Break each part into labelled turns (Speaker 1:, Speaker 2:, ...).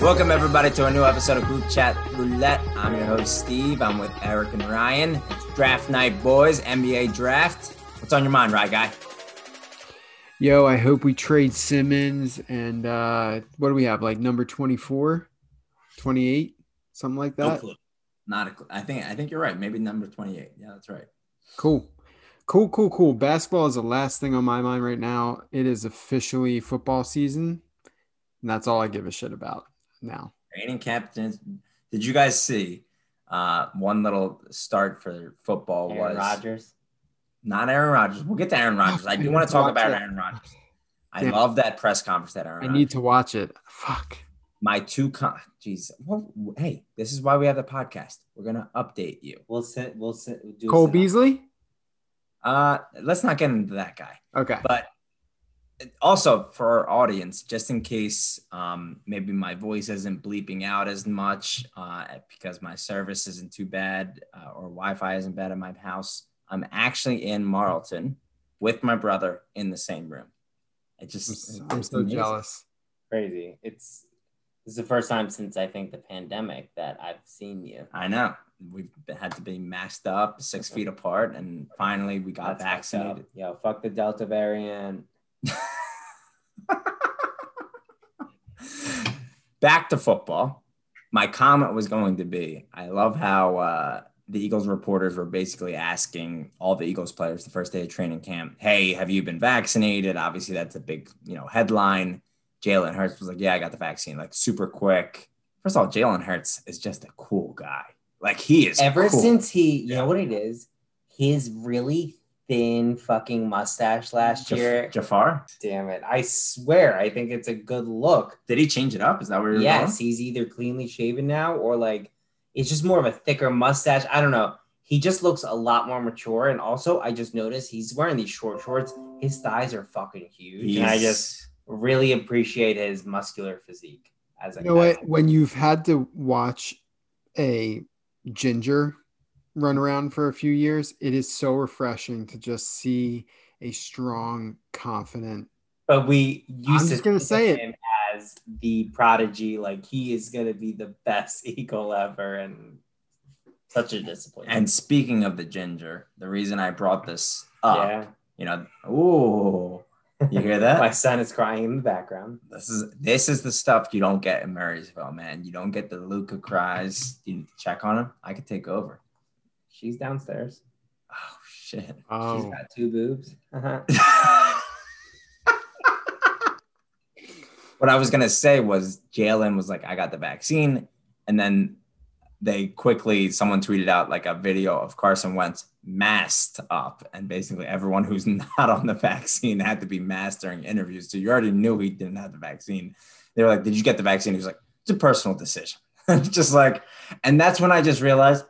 Speaker 1: Welcome everybody to a new episode of Group Chat Roulette. I'm your host Steve. I'm with Eric and Ryan. It's draft night, boys. NBA draft. What's on your mind, right guy?
Speaker 2: Yo, I hope we trade Simmons and uh what do we have? Like number 24, 28, something like
Speaker 1: No
Speaker 2: that.
Speaker 1: clue. Not a clue. I think I think you're right. Maybe number 28. Yeah, that's right.
Speaker 2: Cool. Cool, cool, cool. Basketball is the last thing on my mind right now. It is officially football season. And that's all I give a shit about now.
Speaker 1: Training camp. Did you guys see uh, one little start for football
Speaker 3: Aaron
Speaker 1: was
Speaker 3: Rodgers.
Speaker 1: not Aaron Rodgers. We'll get to Aaron Rodgers. I do want to
Speaker 2: to
Speaker 1: talk about
Speaker 2: it.
Speaker 1: Aaron Rodgers. I
Speaker 2: Damn.
Speaker 1: love that press conference that Aaron.
Speaker 2: I
Speaker 1: Rodgers
Speaker 2: need to watch it. Fuck.
Speaker 1: my two con jeez well hey this is why we have the podcast we're gonna update you
Speaker 3: We'll sit. We'll sit. Do a
Speaker 2: Cole Beasley?
Speaker 1: uh let's not get into that guy
Speaker 2: Okay.
Speaker 1: but also for our audience just in case um maybe my voice isn't bleeping out as much uh because my service isn't too bad uh, or wi-fi isn't bad in my house i'm actually in marlton with my brother in the same room it
Speaker 2: I'm,
Speaker 1: just
Speaker 2: s- I'm so
Speaker 1: amazing.
Speaker 2: jealous.
Speaker 3: Crazy. It's this is the first time since I think the pandemic that I've seen you.
Speaker 1: I know. We've had to be masked up, six feet apart, and finally we got
Speaker 3: That's fucked
Speaker 1: vaccinated.
Speaker 3: Yo, fuck the Delta variant.
Speaker 1: Back to football. My comment was going to be I love how uh, the Eagles reporters were basically asking all the Eagles players the first day of training camp, Hey, have you been vaccinated? Obviously, that's a big you know headline. Jalen Hurts was like, Yeah, I got the vaccine, like super quick. First of all, Jalen Hurts is just a cool guy. Like he is
Speaker 3: Ever
Speaker 1: cool.
Speaker 3: since he, you
Speaker 1: Yeah.
Speaker 3: know what it is, his really thin fucking mustache last
Speaker 1: Jaf-
Speaker 3: year.
Speaker 1: Jafar.
Speaker 3: Damn it! I swear, I think it's a good look.
Speaker 1: Did he change it up? Is that where you're
Speaker 3: Yes,
Speaker 1: going?
Speaker 3: he's either cleanly shaven now or like it's just more of a thicker mustache. I don't know. He just looks a lot more mature. And also, I just noticed he's wearing these short shorts. His thighs are fucking huge. And I just really appreciate his muscular physique as a
Speaker 2: You know what? When you've had to watch a ginger run around for a few years, it is so refreshing to just see a strong, confident.
Speaker 3: But we used
Speaker 2: I'm
Speaker 3: to
Speaker 2: just gonna say
Speaker 3: of
Speaker 2: it.
Speaker 3: as the prodigy. Like he is gonna be the best eagle ever, and such a discipline.
Speaker 1: And speaking of the ginger, the reason I brought this up,
Speaker 3: yeah,
Speaker 1: you know, ooh, you hear that?
Speaker 3: my son is crying in the background.
Speaker 1: this is this is the stuff you don't get in Marysville, man. You don't get the Luca cries. You need to check on him. I could take over.
Speaker 3: She's downstairs.
Speaker 1: Oh shit.
Speaker 3: She's
Speaker 2: oh.
Speaker 3: got two boobs. Uh-huh.
Speaker 1: what I was gonna say was Jalen was like, I got the vaccine, and then they quickly someone tweeted out like a video of Carson Wentz masked up, and basically everyone who's not on the vaccine had to be masked during interviews. So you already knew he didn't have the vaccine. They were like, "Did you get the vaccine?" He was like, "It's a personal decision." just like, and that's when I just realized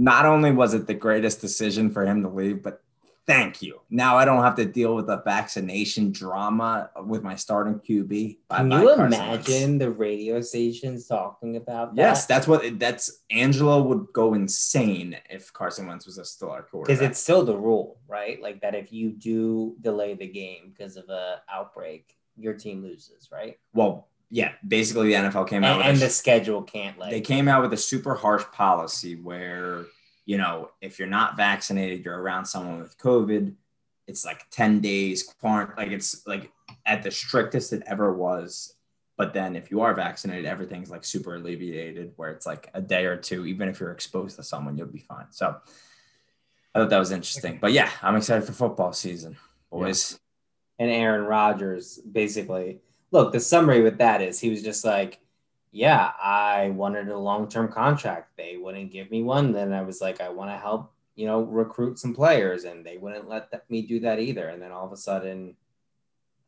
Speaker 1: not only was it the greatest decision for him to leave, but thank you. Now I don't have to deal with the vaccination drama with my starting QB.
Speaker 3: Can you imagine the radio stations talking about that?
Speaker 1: Yes, that's what that's Angela would go insane if Carson Wentz was a still our quarterback.
Speaker 3: because it's still the rule, right? Like that if you do delay the game because of a outbreak, your team loses, right?
Speaker 1: well, yeah, basically the NFL came out
Speaker 3: And,
Speaker 1: with
Speaker 3: and
Speaker 1: a
Speaker 3: the schedule can't like
Speaker 1: they came out with a super harsh policy where you know if you're not vaccinated you're around someone with covid. It's like 10 days quarantine like it's like at the strictest it ever was. But then if you are vaccinated everything's like super alleviated where it's like a day or two even if you're exposed to someone you'll be fine. So i thought that was interesting. But yeah i'm excited for football season boys.
Speaker 3: And Aaron Rodgers basically look the summary with that is he was just like yeah I wanted a long-term contract they wouldn't give me one then I was like I want to help you know recruit some players and they wouldn't let that, me do that either and then all of a sudden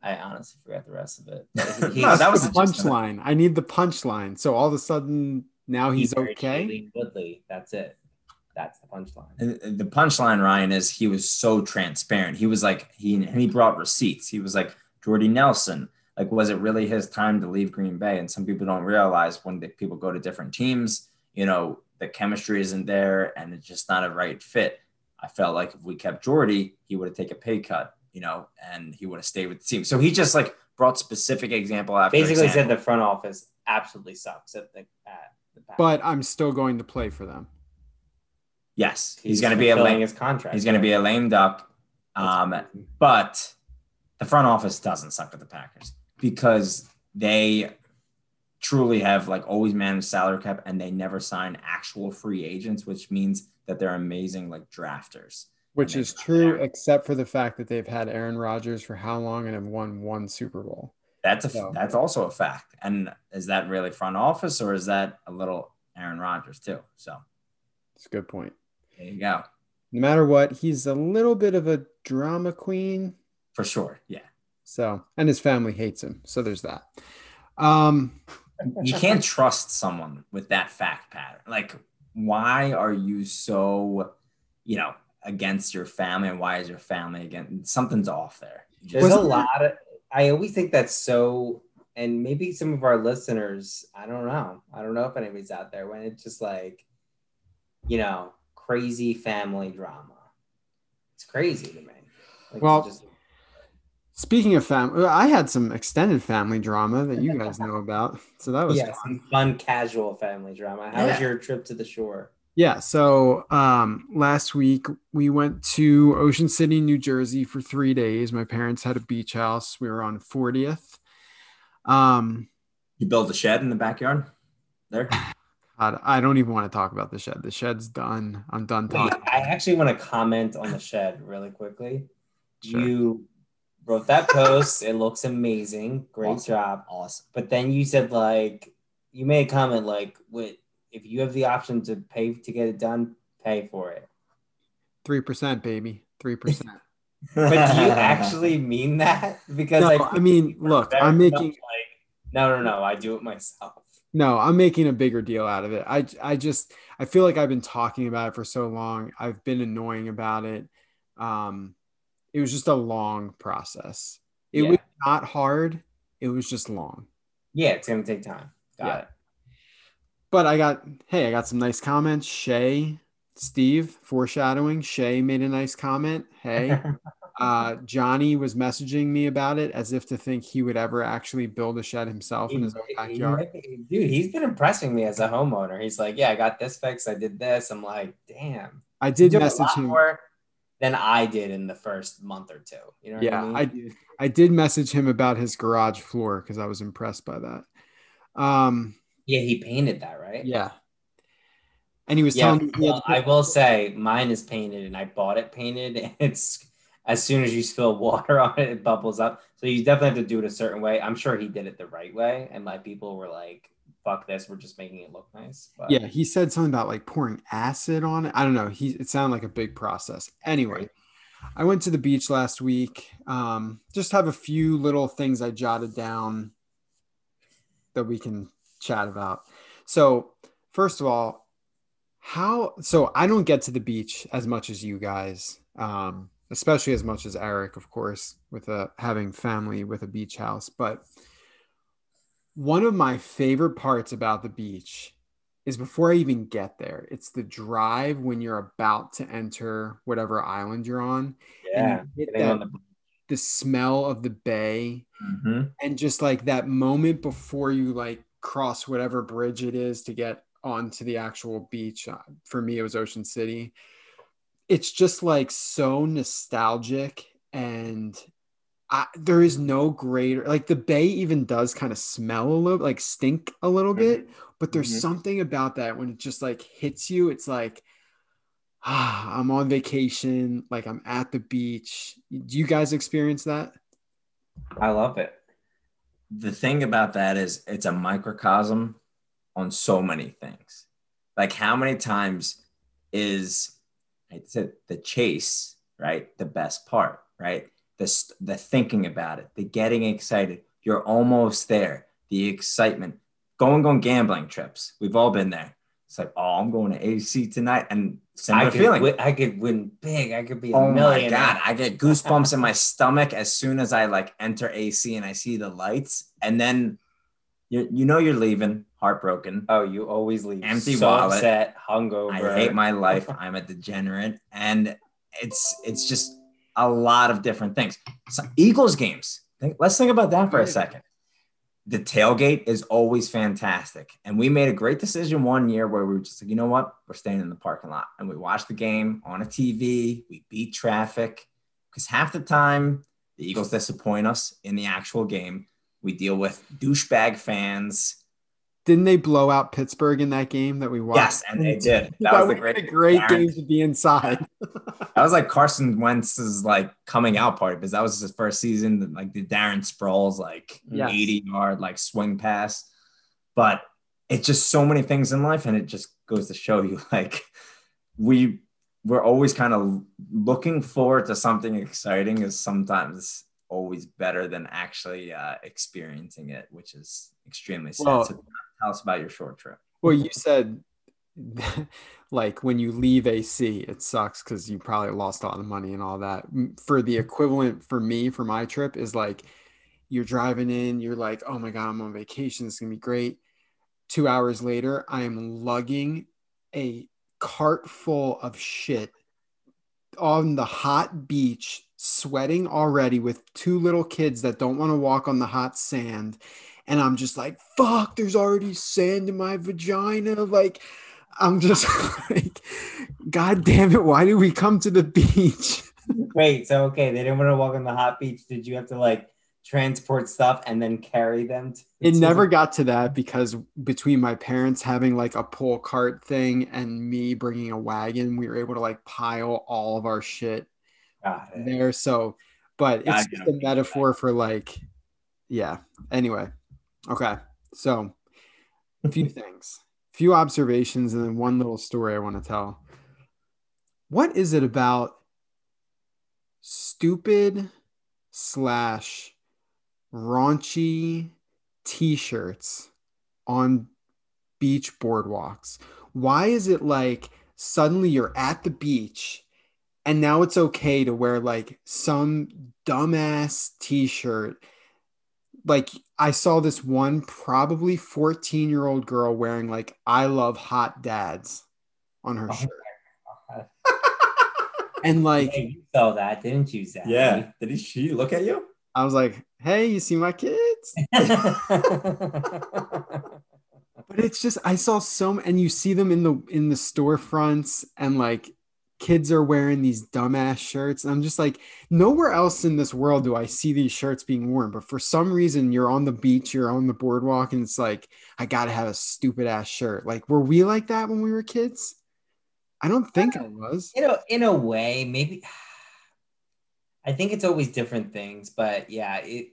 Speaker 3: I honestly forgot the rest of it But
Speaker 1: No, that was
Speaker 2: the
Speaker 1: the gist of it.
Speaker 2: punchline. I need the punchline. So all of a sudden now he's
Speaker 3: very
Speaker 2: okay.
Speaker 3: Woodley that's it that's the punchline
Speaker 1: And the punchline, Ryan, is he was so transparent. He was like, he he brought receipts. He was like, Jordy Nelson, like, was it really his time to leave Green Bay? And some people don't realize when the people go to different teams, you know, the chemistry isn't there and it's just not a right fit. I felt like if we kept Jordy, he would have taken a pay cut, you know, and he would have stayed with the team. So he just like brought specific example after
Speaker 3: basically
Speaker 1: example.
Speaker 3: said the front office absolutely sucks at the at the
Speaker 2: But I'm still going to play for them.
Speaker 1: Yes, he's, going to be a
Speaker 3: fulfilling
Speaker 1: lame.
Speaker 3: his contract.
Speaker 1: He's going to be a lame duck. Um, but the front office doesn't suck at the Packers because they truly have like always managed salary cap and they never sign actual free agents, which means that they're amazing like drafters.
Speaker 2: Which is true, except for the fact that they've had Aaron Rodgers for how long and have won one Super Bowl.
Speaker 1: That's a
Speaker 2: So-
Speaker 1: that's also a fact. And is that really front office or is that a little Aaron Rodgers too? So
Speaker 2: It's a good point.
Speaker 1: there you go.
Speaker 2: No matter what, he's a little bit of a drama queen.
Speaker 1: For sure. Yeah.
Speaker 2: So, and his family hates him. So there's that. Um,
Speaker 1: You can't trust someone with that fact pattern. Like, why are you so, you know, against your family and why is your family against something's off there? Just-
Speaker 3: There's a
Speaker 2: Wasn't there-
Speaker 3: lot of. I always think that's so, and maybe some of our listeners. I don't know. I don't know if anybody's out there when it's just like, you know, crazy family drama. It's crazy to me. Like,
Speaker 2: Well,
Speaker 3: just-
Speaker 2: speaking of family, I had some extended family drama that you guys know about. So that was
Speaker 3: yeah,
Speaker 2: fun.
Speaker 3: fun casual family drama. How was your trip to the shore?
Speaker 2: Yeah. So um, last week we went to Ocean City, New Jersey for three days. My parents had a beach house. We were on 40th. Um,
Speaker 1: you build a shed in the backyard there.
Speaker 2: God, I don't even want to talk about the shed. The shed's done. I'm done
Speaker 3: Wait,
Speaker 2: talking.
Speaker 3: I actually want to comment on the shed really quickly.
Speaker 2: Sure.
Speaker 3: You wrote that post. it looks amazing. Great
Speaker 1: Awesome.
Speaker 3: job.
Speaker 1: Awesome.
Speaker 3: But then you said like you made a comment like with if you have the option to pay to get it done, pay for it.
Speaker 2: Three percent, baby. Three percent.
Speaker 3: But do you actually mean that? Because
Speaker 2: No, I mean, look, I'm making
Speaker 3: like no no no, I do it myself.
Speaker 2: no, I'm making a bigger deal out of it. I I just I feel like I've been talking about it for so long. I've been annoying about it. Um, it was just a long process. It
Speaker 3: Yeah.
Speaker 2: was not hard. It was just long.
Speaker 3: Yeah, it's gonna take time. Got
Speaker 2: Yeah.
Speaker 3: it.
Speaker 2: But I got hey, I got some nice comments. Shay, Steve, foreshadowing. Shay made a nice comment. Hey. uh, Johnny was messaging me about it as if to think he would ever actually build a shed himself in his own backyard.
Speaker 3: he- Dude, he's been impressing me as a homeowner. He's like, yeah, I got this fixed. I did this. I'm like, damn.
Speaker 2: I did message him.
Speaker 3: more than I did in the first month or two. You know what
Speaker 2: Yeah,
Speaker 3: I mean?
Speaker 2: I did. I did message him about his garage floor because I was impressed by that. Um,
Speaker 3: yeah, he painted that, right?
Speaker 2: yeah. And he was
Speaker 3: Yeah,
Speaker 2: telling me
Speaker 3: well, I will say mine is painted and I bought it painted. And it's as soon as you spill water on it, it bubbles up. So you definitely have to do it a certain way. I'm sure he did it the right way. And my people were like, fuck this, we're just making it look nice. But
Speaker 2: yeah, he said something about like pouring acid on it. I don't know. He it sounded like a big process. Anyway, I went to the beach last week. Um, just have a few little things I jotted down that we can chat about. So, first of all, how so I don't get to the beach as much as you guys. Um, especially as much as Eric, of course, with a having family with a beach house, but one of my favorite parts about the beach is before I even get there. It's the drive when you're about to enter whatever island you're on.
Speaker 3: yeah.
Speaker 2: And you
Speaker 3: Getting on the-
Speaker 2: the smell of the bay
Speaker 1: Mhm.
Speaker 2: and just like that moment before you like cross whatever bridge it is to get onto the actual beach. Uh, For me, it was Ocean City. It's just like so nostalgic and I, there is no greater like the bay even does kind of smell a little like stink a little bit but there's
Speaker 1: Mhm.
Speaker 2: something about that when it just like hits you it's like ah i'm on vacation like i'm at the beach do you guys experience that
Speaker 3: I love it.
Speaker 1: the thing about that is it's a microcosm on so many things. Like how many times is I said the chase, right? The best part, right? The the thinking about it, the getting excited. You're almost there. The excitement. Going on gambling trips. We've all been there. It's like, oh, I'm going to AC tonight, and similar
Speaker 3: I could,
Speaker 1: feeling.
Speaker 3: win, I could win big. I could be a
Speaker 1: Oh my god, I get goosebumps in my stomach as soon as I like enter AC and I see the lights, and then you you know you're leaving, heartbroken.
Speaker 3: Oh, you always leave
Speaker 1: Empty
Speaker 3: so
Speaker 1: wallet.
Speaker 3: upset, hungover.
Speaker 1: I hate my life. I'm a degenerate, and it's it's just a lot of different things. So Eagles games. Think, let's think about that for a second. the tailgate is always fantastic. And we made a great decision one year where we were just like, you know what? We're staying in the parking lot and we watched the game on a TV. We beat traffic because half the time the Eagles disappoint us in the actual game. We deal with douchebag fans.
Speaker 2: Didn't they blow out Pittsburgh in that game that we watched?
Speaker 1: Yes, and they did.
Speaker 2: That, that was a great, great game to be inside.
Speaker 1: that was like Carson Wentz's like coming out party because that was his first season. Like the Darren Sproles like yes. 80 yard like swing pass. But it's just so many things in life, and it just goes to show you like we we're always kind of looking forward to something exciting is sometimes always better than actually uh, experiencing it, which is extremely sad. Well, tell us about your short trip.
Speaker 2: Well, you said like when you leave AC, it sucks because you probably lost a lot of money and all that. For the equivalent for me for my trip is like you're driving in, you're like, oh my god, I'm on vacation. It's gonna be great. Two hours later, I am lugging a cart full of shit on the hot beach, sweating already with two little kids that don't want to walk on the hot sand. And I'm just like, fuck, there's already sand in my vagina. Like, I'm just like, God damn it, why did we come to the beach?
Speaker 3: Wait, so okay, they didn't want to walk on the hot beach. Did you have to like transport stuff and then carry them? To,
Speaker 2: it never got to that because between my parents having like a pull cart thing and me bringing a wagon, we were able to like pile all of our shit there. So, but it's just a metaphor for like, yeah. Anyway, okay. So, a few things a few observations and then one little story I want to tell. What is it about stupid slash raunchy t-shirts on beach boardwalks? Why is it like suddenly you're at the beach and now it's okay to wear like some dumbass t-shirt like I saw this one probably 14 year old girl wearing like I love hot dads on her oh shirt. and like
Speaker 3: yeah, you saw that, didn't you, Zach?
Speaker 1: Yeah. Did she look at you?
Speaker 2: I was like, hey, you see my kids? but it's just I saw so and you see them in the in the storefronts and like kids are wearing these dumbass shirts. And I'm just like, nowhere else in this world do I see these shirts being worn. But for some reason, you're on the beach, you're on the boardwalk, and it's like, I got to have a stupid ass shirt. Like, were we like that when we were kids? I don't think I was.
Speaker 3: You know, in a way, maybe. I think it's always different things, but yeah, it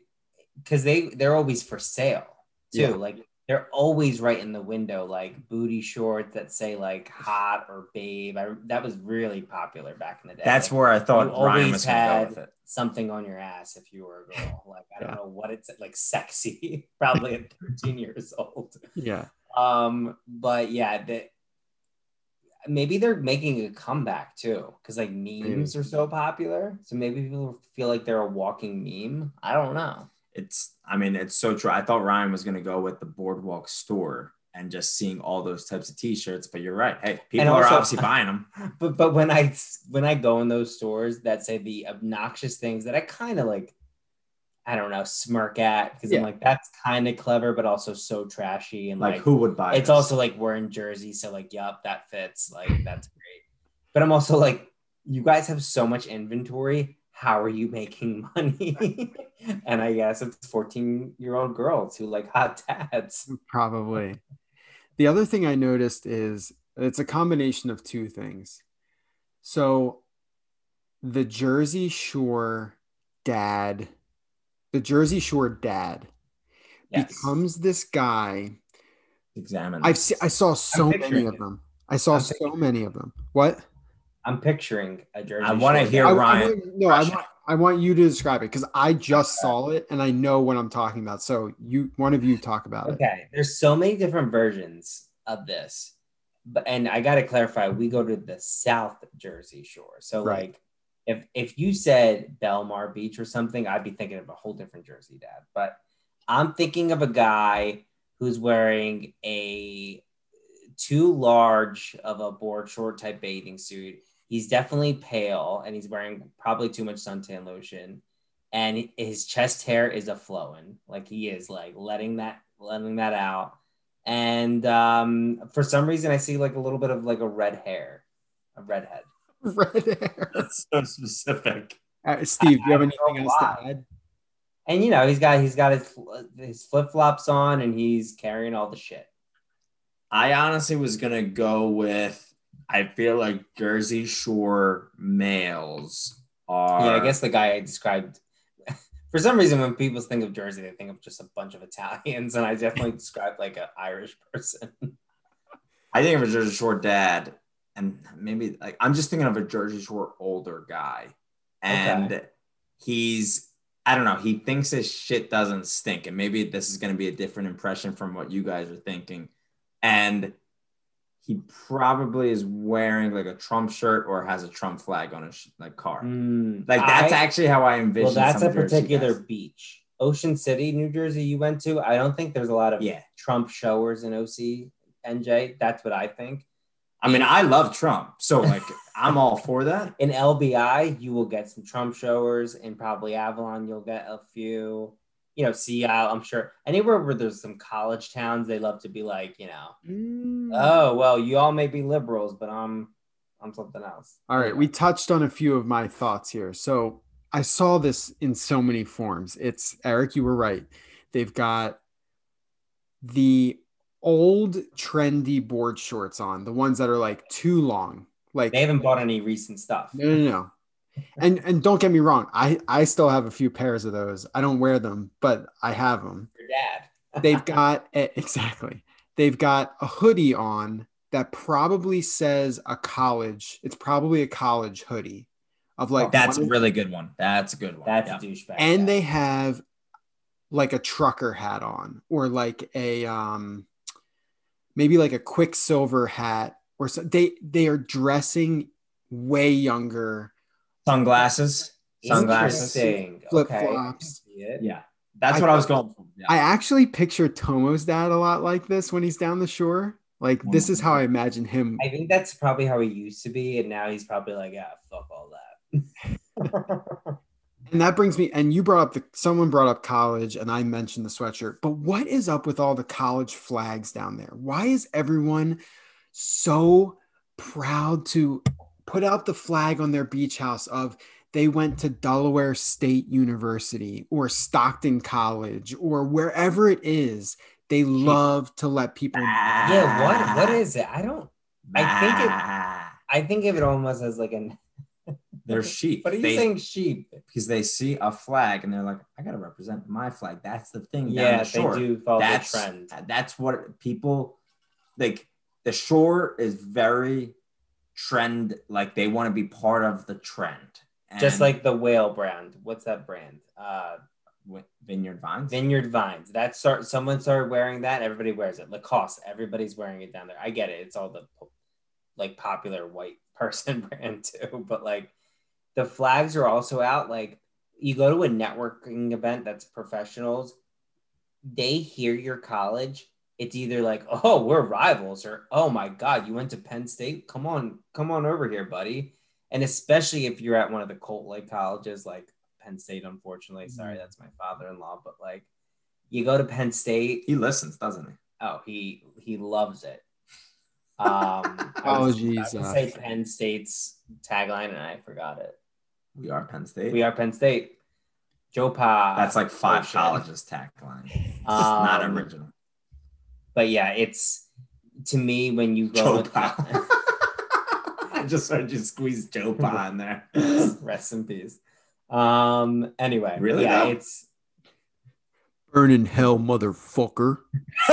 Speaker 3: because they they're always for sale too. Yeah. Like they're always right in the window, like booty shorts that say like hot or babe. I, that was really popular back in the day.
Speaker 1: That's where I thought you Ryan was had go with it.
Speaker 3: something on your ass if you were a girl. Like I don't know what it's like sexy, probably at 13 years old.
Speaker 2: Yeah.
Speaker 3: Um, but yeah, that maybe they're making a comeback too because like memes mm. are so popular. So maybe people feel like they're a walking meme. I don't know
Speaker 1: it's I mean it's so true. I thought Ryan was gonna go with the boardwalk store and just seeing all those types of t-shirts, but you're right. Hey, people also, are obviously buying them.
Speaker 3: But but when I when I go in those stores that say the obnoxious things that I kind of like I don't know, smirk at because yeah. I'm like, that's kind of clever, but also so trashy. And
Speaker 1: like,
Speaker 3: like
Speaker 1: who would buy
Speaker 3: It's
Speaker 1: this?
Speaker 3: also like we're in Jersey, so like, yup, that fits. Like, that's great. But I'm also like, you guys have so much inventory how are you making money? and I guess it's 14 year old girls who like hot dads.
Speaker 2: Probably. The other thing I noticed is it's a combination of two things. So the Jersey Shore dad, the Jersey Shore dad yes. becomes this guy.
Speaker 1: Examine.
Speaker 2: I've seen, I saw so many of them. I saw so many of them. What?
Speaker 3: I'm picturing a Jersey.
Speaker 1: I want to hear I, Ryan. I
Speaker 2: want, no, I want, I want you to describe it because I just saw it and I know what I'm talking about. So you, one of you, talk about
Speaker 3: okay. it. Okay, there's so many different versions of this, but and I got to clarify. We go to the South Jersey Shore, so right. like if if you said Belmar Beach or something, I'd be thinking of a whole different Jersey dad. But I'm thinking of a guy who's wearing a too large of a board short type bathing suit He's definitely pale and he's wearing probably too much suntan lotion. and his chest hair is a flowing, like he is like letting that letting that out. And um, for some reason, I see like a little bit of like a red hair, a redhead.
Speaker 2: Red hair.
Speaker 1: That's so specific.
Speaker 2: Uh, Steve, do you have anything else to add?
Speaker 3: And you know, he's got he's got his his flip flops on, and he's carrying all the shit.
Speaker 1: I honestly was gonna go with. I feel like Jersey Shore males are.
Speaker 3: Yeah, I guess the guy I described. For some reason, when people think of Jersey, they think of just a bunch of Italians, and I definitely described like an Irish person.
Speaker 1: I think of a Jersey Shore dad, and maybe like I'm just thinking of a Jersey Shore older guy, and he's I don't know. He thinks his shit doesn't stink, and maybe this is going to be a different impression from what you guys are thinking. And he probably is wearing like a Trump shirt or has a Trump flag on his like car.
Speaker 3: Mm,
Speaker 1: Like that's
Speaker 3: I-
Speaker 1: actually how I envision.
Speaker 3: well, that's a particular beach, Ocean City, New Jersey. You went to. I don't think there's a lot of
Speaker 1: Yeah,
Speaker 3: Trump showers in OC NJ. That's what I think.
Speaker 1: I mean, I love Trump, so like I'm all for that.
Speaker 3: In LBI, you will get some Trump showers. In probably Avalon, you'll get a few. You know, Sea Isle, I'm sure. Anywhere where there's some college towns, they love to be like, you know,
Speaker 2: Mm.
Speaker 3: oh well, you all may be liberals, but I'm I'm something else.
Speaker 2: All right, we touched on a few of my thoughts here. So I saw this in so many forms. It's Eric, you were right. They've got the old trendy board shorts on, the ones that are like too long. Like
Speaker 3: They haven't bought any recent stuff.
Speaker 2: no, no, no. And and don't get me wrong, I I still have a few pairs of those. I don't wear them, but I have them.
Speaker 3: Your dad.
Speaker 2: They've got exactly. They've got a hoodie on that probably says a college. It's probably a college hoodie of like
Speaker 1: That's a
Speaker 2: one of-
Speaker 1: really good one. That's a good one.
Speaker 3: That's
Speaker 1: Yeah.
Speaker 3: a douchebag.
Speaker 2: and
Speaker 3: yeah.
Speaker 2: they have like a trucker hat on or like a um maybe like a Quiksilver hat or so they they are dressing way younger
Speaker 1: sunglasses. Sunglasses.
Speaker 2: Flip
Speaker 3: Okay.
Speaker 2: flops
Speaker 3: See it?
Speaker 1: Yeah, that's
Speaker 2: I
Speaker 1: what I was going for. Yeah.
Speaker 2: i actually picture tomo's dad a lot like this when he's down the shore like this is how i imagine him
Speaker 3: I think that's probably how he used to be, and now he's probably like, yeah, fuck all that.
Speaker 2: And that brings me, and you brought up the someone brought up college, and I mentioned the sweatshirt. But what is up with all the college flags down there? Why is everyone so proud to put out the flag on their beach house of they went to Delaware State University or Stockton College or wherever it is? They love to let people.
Speaker 3: yeah, what what is it? I don't. I think it- I think of it almost as like an.
Speaker 1: They're sheep.
Speaker 3: What are you
Speaker 1: They-
Speaker 3: saying, sheep?
Speaker 1: Because they see a flag and they're like, I gotta represent my flag. That's the thing.
Speaker 3: Yeah,
Speaker 1: the
Speaker 3: they do follow
Speaker 1: That's
Speaker 3: the trend.
Speaker 1: that's what people like. The shore is very trend. Like they want to be part of the trend.
Speaker 3: Just like the whale brand. What's that brand? Uh,
Speaker 1: Vineyard Vines.
Speaker 3: Vineyard Vines. That start. Someone started wearing that. Everybody wears it. Lacoste. Everybody's wearing it down there. I get it. It's all the like popular white person brand too. But like the flags are also out. Like you go to a networking event that's professionals. They hear your college. It's either like, oh, we're rivals, or oh my god, you went to Penn State. Come on, come on over here, buddy. And especially if you're at one of the cult like colleges like Penn State, unfortunately. Sorry, that's my father-in-law, but like you go to Penn State.
Speaker 1: he listens, doesn't he?
Speaker 3: Oh, he he loves it. Um, I was-
Speaker 2: Apologies,
Speaker 3: I would
Speaker 2: uh,
Speaker 3: say Penn State's tagline, and I forgot it.
Speaker 1: We are Penn State.
Speaker 3: We are Penn State. Joe Pa.
Speaker 1: That's like five colleges tagline. It's not
Speaker 3: Um,
Speaker 1: original.
Speaker 3: But yeah, it's to me when you go.
Speaker 1: Joe
Speaker 3: with-
Speaker 1: Pa. I just heard you squeeze Joe Pa in there.
Speaker 3: Rest in peace. Um. Anyway,
Speaker 1: Really,
Speaker 3: Yeah,
Speaker 1: though?
Speaker 3: it's
Speaker 2: Burn in hell, motherfucker.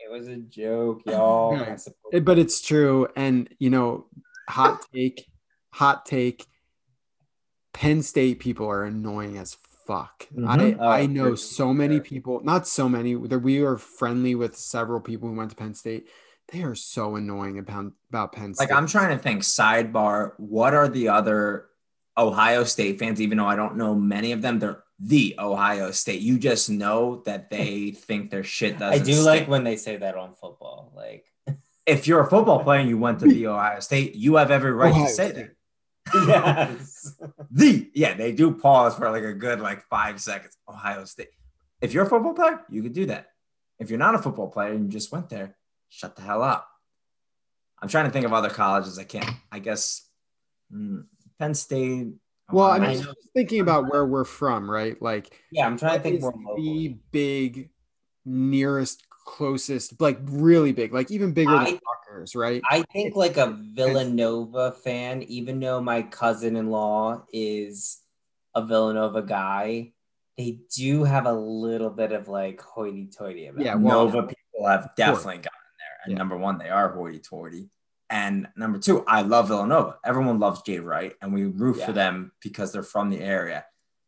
Speaker 3: it was a joke, y'all.
Speaker 2: Yeah.
Speaker 3: I suppose.
Speaker 2: But it's true. And, you know, hot take, hot take. Penn State people are annoying as fuck.
Speaker 1: Mhm.
Speaker 3: Oh,
Speaker 2: I, I know so many
Speaker 3: sure.
Speaker 2: people, not so many, that we are friendly with several people who went to Penn State. They are so annoying about, about Penn State.
Speaker 1: like I'm trying to think. Sidebar: What are the other Ohio State fans? Even though I don't know many of them, they're the Ohio State. You just know that they think their shit
Speaker 3: I
Speaker 1: doesn't.
Speaker 3: do like when they say that on football. Like,
Speaker 1: if you're a football player and you went to the Ohio State, you have every right
Speaker 2: Ohio
Speaker 1: to say
Speaker 2: State.
Speaker 3: Yes.
Speaker 1: the yeah, they do pause for like a good like five seconds. Ohio State. If you're a football player, you could do that. If you're not a football player and you just went there, shut the hell up. I'm trying to think of other colleges. I can't. I guess mm, Penn State.
Speaker 2: Well, I
Speaker 1: Ohio
Speaker 2: mean,
Speaker 3: I
Speaker 2: thinking about where we're from, right? Like,
Speaker 3: Yeah, I'm trying to think more
Speaker 2: the big nearest closest, like really big, like even bigger than
Speaker 3: I-
Speaker 2: Rutgers, right?
Speaker 3: I think like a Villanova fan, even though my cousin-in-law is a Villanova guy, they do have a little bit of like hoity-toity about.
Speaker 2: Yeah, well-
Speaker 1: Nova people have definitely gotten there. And
Speaker 2: Yeah.
Speaker 1: number one, they are hoity-toity. And number two, I love Villanova. Everyone loves Jay Wright, and we root
Speaker 3: Yeah.
Speaker 1: for them because they're from the area.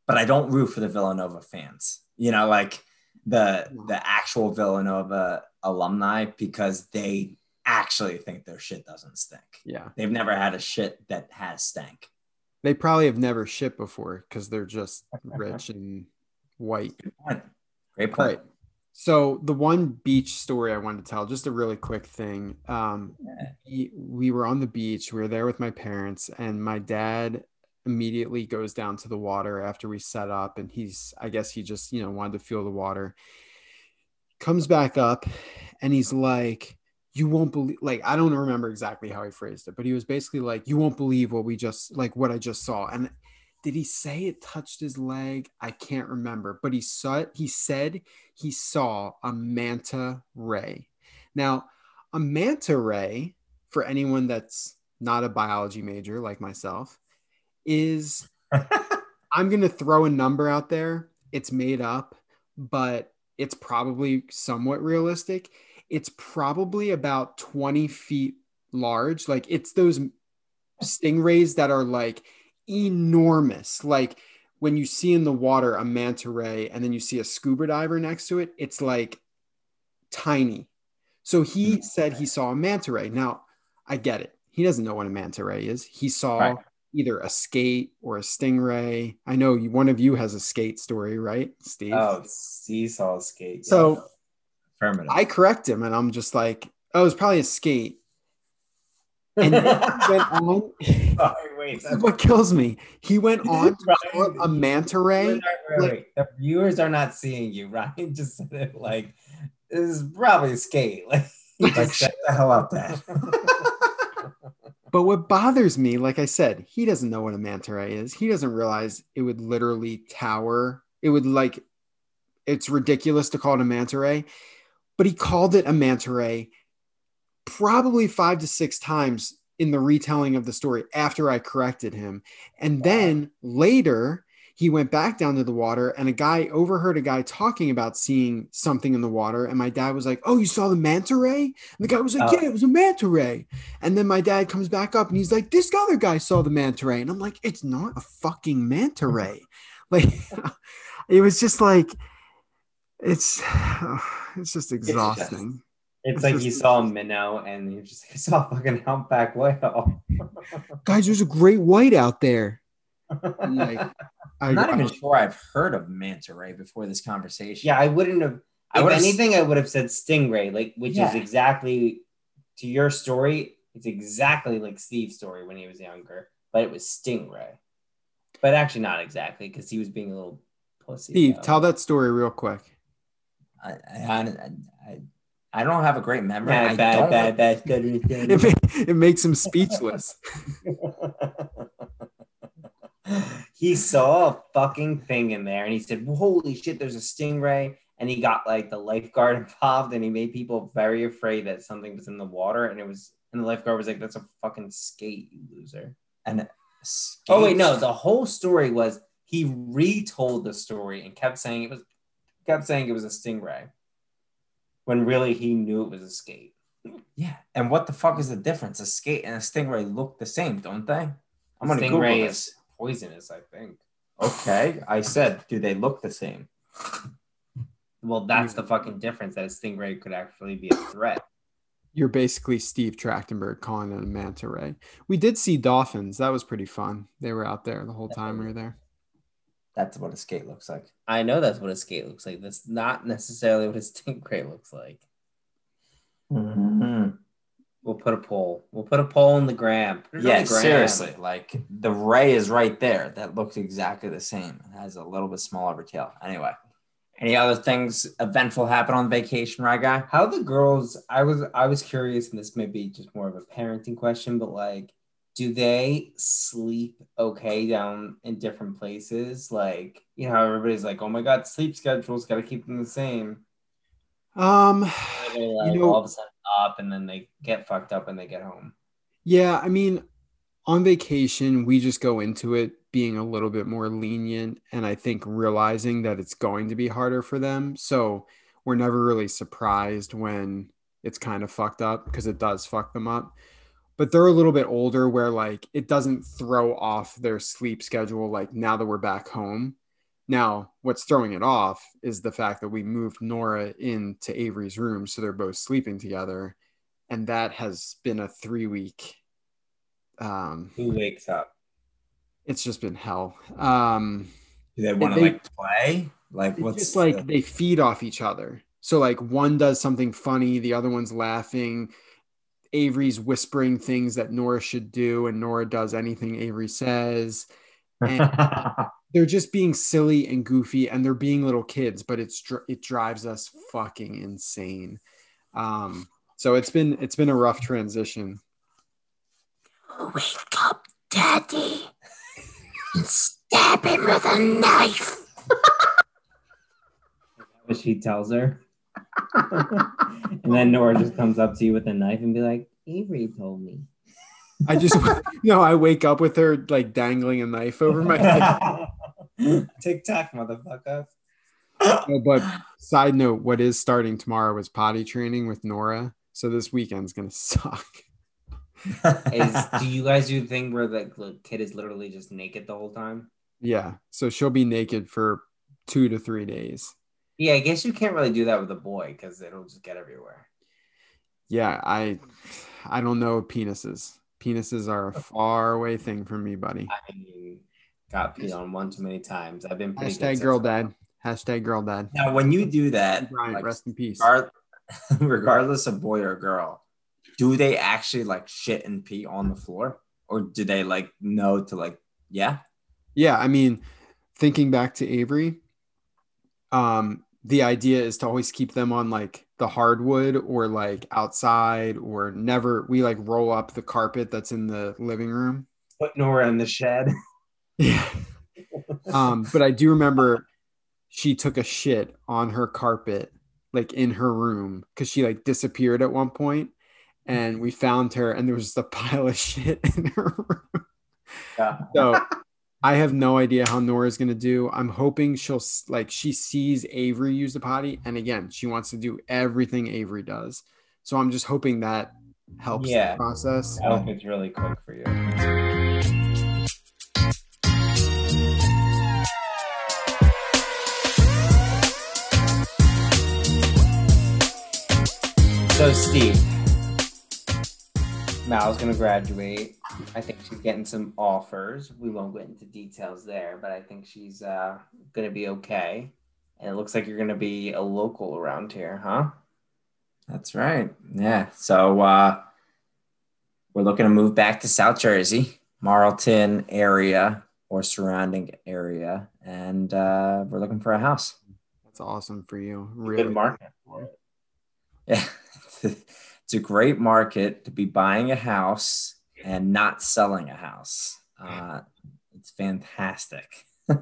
Speaker 1: But I don't root for the Villanova fans. You know, like the
Speaker 2: No.
Speaker 1: the actual Villanova alumni because they actually think their shit doesn't stink.
Speaker 2: Yeah.
Speaker 1: They've never had a shit that has stank.
Speaker 2: They probably have never shipped before because they're just rich and white.
Speaker 1: Good point. Great point.
Speaker 2: right. So the one beach story I wanted to tell, just a really quick thing. Um,
Speaker 1: Yeah.
Speaker 2: we, we were on the beach. We were there with my parents, and my dad immediately goes down to the water after we set up, and he's, I guess he just, you know, wanted to feel the water. Comes back up, and he's like, "You won't believe." Like I don't remember exactly how he phrased it, but he was basically like, "You won't believe what we just like what I just saw." And did he say it touched his leg? I can't remember, but he saw it. He said he saw a manta ray. Now, a manta ray, for anyone that's not a biology major like myself, is I'm going to throw a number out there. It's made up, but it's probably somewhat realistic. It's probably about 20 feet large. Like it's those stingrays that are like enormous. Like when you see in the water a manta ray and then you see a scuba diver next to it, it's like tiny. So he mm-hmm. said he saw a manta ray. Now, I get it. He doesn't know what a manta ray is. He saw
Speaker 1: Right.
Speaker 2: Either a skate or a stingray. I know you, one of you has a skate story, right, Steve?
Speaker 3: Oh, seesaw skate.
Speaker 2: So-
Speaker 1: Affirmative.
Speaker 2: I correct him and I'm just like, oh, it's probably a skate. And went on.
Speaker 3: Sorry, wait.
Speaker 2: This is what kills me. He went on to call a manta ray.
Speaker 3: wait. The viewers are not seeing you. Ryan just said it like this is probably a skate. Like,
Speaker 1: like, shut the hell up, Dad.
Speaker 2: But what bothers me, like I said, he doesn't know what a manta ray is. He doesn't realize it would literally tower. It would like, it's ridiculous to call it a manta ray, but he called it a manta ray probably five to six times in the retelling of the story after I corrected him. And then later, he went back down to the water and a guy overheard a guy talking about seeing something in the water. And my dad was like, Oh, you saw the manta ray? And the guy was like,
Speaker 3: Oh.
Speaker 2: Yeah, it was a manta ray. And then my dad comes back up and he's like, This other guy saw the manta ray. And I'm like, It's not a fucking manta ray. Like, it was just like, it's, it's just exhausting.
Speaker 3: it's
Speaker 2: It's
Speaker 3: like
Speaker 2: just-
Speaker 3: you saw a minnow and you just I saw a fucking humpback whale.
Speaker 2: Guys, there's a great white out there. Like,
Speaker 1: I'm not
Speaker 2: I-
Speaker 1: even sure I've heard of manta ray before this conversation.
Speaker 3: yeah, I wouldn't have.
Speaker 1: I
Speaker 3: If anything, I would have said stingray, like which is exactly to your story. It's exactly like Steve's story when he was younger, but it was stingray. But actually, not exactly because he was being a little pussy.
Speaker 2: Steve,
Speaker 3: about
Speaker 2: tell that story real quick.
Speaker 1: I, I, I, I don't have a great memory. I
Speaker 3: Bad, bad, bad, bad,
Speaker 2: It,
Speaker 3: bad,
Speaker 2: it makes him speechless.
Speaker 3: he saw a fucking thing in there and he said, Holy shit, there's a stingray. And he got like the lifeguard involved and he made people very afraid that something was in the water. And it was, and the lifeguard was like, That's a fucking skate, you loser.
Speaker 1: And
Speaker 3: Oh, wait, no, the whole story was he retold the story and kept saying it was, kept saying it was a stingray when really he knew it was a skate.
Speaker 1: Yeah. And what the fuck is the difference? A skate and a stingray look the same, don't they? I'm gonna Google this.
Speaker 3: is poisonous, I think.
Speaker 1: Okay. I said, do they look the same?
Speaker 3: Well, that's the fucking difference that a stingray could actually be a threat.
Speaker 2: You're basically Steve Trachtenberg calling it a manta ray. We did see dolphins. That was pretty fun. They were out there the whole time we were there.
Speaker 1: That's what a skate looks like.
Speaker 3: I know that's what a skate looks like. That's not necessarily what a stingray looks like.
Speaker 1: Mhm.
Speaker 3: We'll put a poll. We'll put a poll in the gram.
Speaker 1: Yeah,
Speaker 3: the gram.
Speaker 1: seriously. Like the Ray is right there. That looks exactly the same. It has a little bit smaller of a tail. Anyway, any other things eventful happen on vacation, right, guy?
Speaker 3: How the girls? I was I was curious, and this may be just more of a parenting question, but like, do they sleep okay down in different places? Like, you know, everybody's like, "Oh my god, sleep schedules got to keep them the same."
Speaker 2: Um,
Speaker 3: They like
Speaker 2: You know-
Speaker 3: all of a sudden up, and then they get fucked up when they get home.
Speaker 2: yeah, I mean, on vacation, we just go into it being a little bit more lenient and I think realizing that it's going to be harder for them. So we're never really surprised when it's kind of fucked up because it does fuck them up. But they're a little bit older where like it doesn't throw off their sleep schedule like now that we're back home. Now, what's throwing it off is the fact that we moved Nora into Avery's room so they're both sleeping together. And that has been a three week um
Speaker 3: Who wakes up?
Speaker 2: it's just been hell. Um
Speaker 1: Do they want to like play? Like
Speaker 2: it's
Speaker 1: what's
Speaker 2: just like
Speaker 1: the-
Speaker 2: they feed off each other. So like one does something funny, the other one's laughing. Avery's whispering things that Nora should do, and Nora does anything Avery says. And they're just being silly and goofy, and they're being little kids, but it's it drives us fucking insane. Um, so it's been it's been a rough transition.
Speaker 1: Wake up, Daddy. and Stab him with a knife.
Speaker 3: what she tells her. and then Nora just comes up to you with a knife and be like, Avery told me.
Speaker 2: I just no, I wake up with her like dangling a knife over my face.
Speaker 3: TikTok, motherfucker.
Speaker 2: Oh, but side note, what is starting tomorrow is potty training with Nora. So this weekend's gonna suck.
Speaker 3: Is do you guys do the thing where the the kid is literally just naked the whole time?
Speaker 2: Yeah. So she'll be naked for two to three days.
Speaker 3: Yeah, I guess you can't really do that with a boy because it'll just get everywhere.
Speaker 2: Yeah, I I don't know penises. Penises are a far away thing from me, buddy.
Speaker 3: I mean, got peed on one too many times. I've been pretty
Speaker 2: Hashtag girl dad. Hashtag girl dad.
Speaker 1: now, when you do that,
Speaker 2: Brian,
Speaker 1: like,
Speaker 2: rest in peace.
Speaker 1: regard- regardless of boy or girl, do they actually like shit and pee on the floor, or do they like know to like yeah?
Speaker 2: Yeah, I mean, thinking back to Avery, um, the idea is to always keep them on like the hardwood or like outside or never we like roll up the carpet that's in the living room.
Speaker 3: Put Nora in the shed.
Speaker 2: Yeah. um, but I do remember she took a shit on her carpet, like in her room, because she like disappeared at one point, and we found her, and there was just a pile of shit in her room.
Speaker 3: Yeah.
Speaker 2: So I have no idea how Nora's gonna do. I'm hoping she'll like she sees Avery use the potty, and again, she wants to do everything Avery does. So I'm just hoping that helps
Speaker 3: Yeah.
Speaker 2: the process.
Speaker 3: I hope it's really quick for you. So Steve, Mal's gonna graduate. I think she's getting some offers. We won't get into details there, but I think she's uh, gonna be okay. And it looks like you're gonna be a local around here, huh?
Speaker 1: That's right. Yeah. So uh, we're looking to move back to South Jersey, Marlton area or surrounding area, and uh, we're looking for a house.
Speaker 2: That's awesome for you.
Speaker 3: Good market.
Speaker 1: Yeah. it's a great market to be buying a house and not selling a house. Uh, it's fantastic.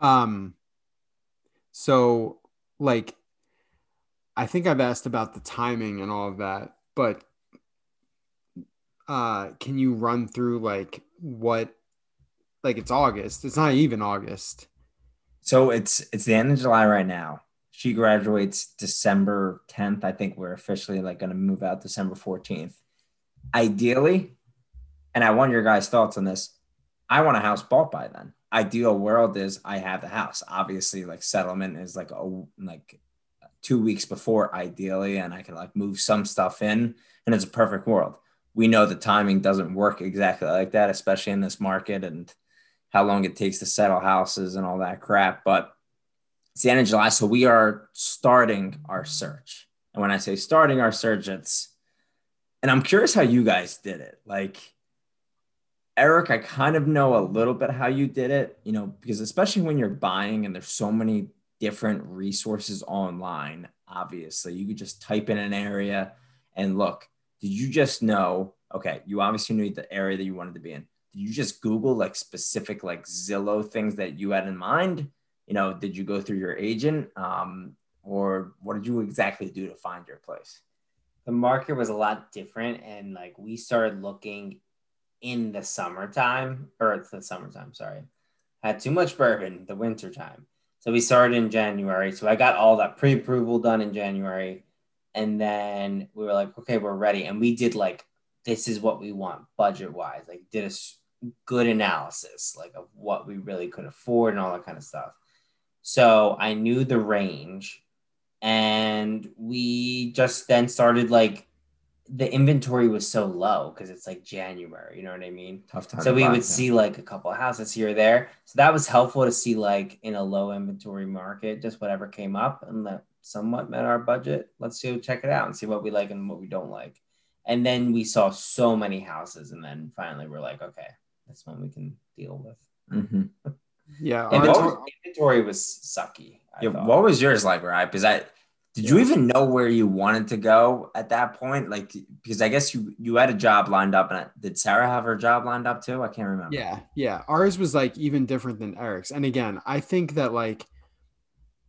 Speaker 2: Um, so like, I think I've asked about the timing and all of that, but uh, can you run through like what, like it's August, it's not even August.
Speaker 1: So it's it's the end of July right now. She graduates December 10th. I think we're officially like going to move out December 14th. Ideally, and I want your guys' thoughts on this. I want a house bought by then. Ideal world is I have the house. Obviously, like settlement is like a like two weeks before ideally, and I can like move some stuff in, and it's a perfect world. We know the timing doesn't work exactly like that, especially in this market and how long it takes to settle houses and all that crap. But it's the end of July, so we are starting our search. And when I say starting our search, it's, and I'm curious how you guys did it. Like, Eric, I kind of know a little bit how you did it, you know, because especially when you're buying and there's so many different resources online, obviously, you could just type in an area and look. Did you just know? Okay, you obviously knew the area that you wanted to be in. Did you just Google like specific like Zillow things that you had in mind? You know, did you go through your agent? Um, or what did you exactly do to find your place?
Speaker 3: The market was a lot different, and like we started looking in the summertime, or it's the summertime, sorry. Had too much bourbon the wintertime. So we started in January. So I got all that pre approval done in January. And then we were like, okay, we're ready. And we did like, this is what we want budget wise. Like, did a good analysis, like of what we really could afford and all that kind of stuff. So I knew the range. And we just then started like the inventory was so low because it's like January, you know what I mean?
Speaker 1: Tough time.
Speaker 3: So
Speaker 1: to
Speaker 3: we would see like a couple of houses here or there. So that was helpful to see like in a low inventory market, just whatever came up and that somewhat met our budget. Let's go check it out and see what we like and what we don't like. And then we saw so many houses, and then finally we're like, okay, that's one we can deal with.
Speaker 1: Mhm.
Speaker 2: Yeah.
Speaker 1: And
Speaker 2: ours-
Speaker 1: what
Speaker 3: Inventory, inventory was sucky. I
Speaker 1: Yeah,
Speaker 3: thought.
Speaker 1: what was yours like, right? Because I did you even know where you wanted to go at that point? Like, because I guess you you had a job lined up, and I, did Sarah have her job lined up too? I can't remember.
Speaker 2: Yeah, yeah. Ours was like even different than Eric's. And again, I think that like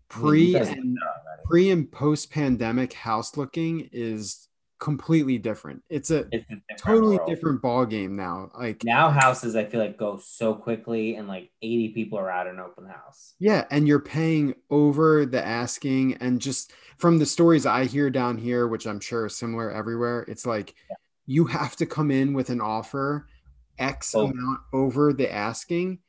Speaker 2: pre and pre and post pandemic house looking is completely different. It's a
Speaker 3: It's a different
Speaker 2: totally
Speaker 3: world.
Speaker 2: different ball game now. Like
Speaker 3: Now houses, I feel like go so quickly, and like 80 people are at an open house.
Speaker 2: yeah, and you're paying over the asking and just from the stories I hear down here, which I'm sure are similar everywhere, it's like you have to come in with an offer X
Speaker 3: Oh.
Speaker 2: amount over the asking,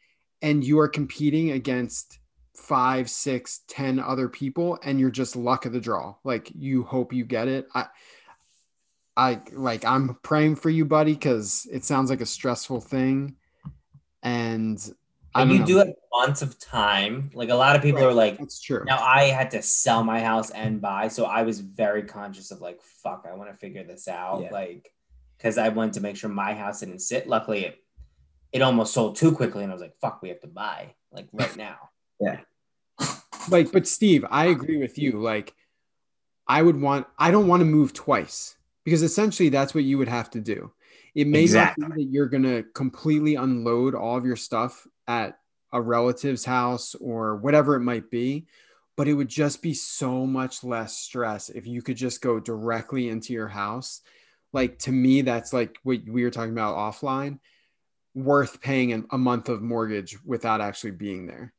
Speaker 2: and you are competing against five, six, ten other people, and you're just luck of the draw. Like you hope you get it. I I like I'm praying for you, buddy, because it sounds like a stressful thing. And I
Speaker 3: And you
Speaker 2: know.
Speaker 3: do have months of time. Like a lot of people
Speaker 2: Right.
Speaker 3: are like,
Speaker 2: That's true.
Speaker 3: now I had to sell my house and buy. So I was very conscious of like, fuck, I want to figure this out.
Speaker 1: Yeah.
Speaker 3: Like, because I wanted to make sure my house didn't sit. Luckily, it, it almost sold too quickly. And I was like, fuck, we have to buy like right now. Yeah.
Speaker 2: like but steve i agree with you like i would want i don't want to move twice because essentially that's what you would have to do it may
Speaker 1: Exactly.
Speaker 2: not be that you're going to completely unload all of your stuff at a relative's house or whatever it might be but it would just be so much less stress if you could just go directly into your house like to me that's like what we were talking about offline worth paying a- month of mortgage without actually being there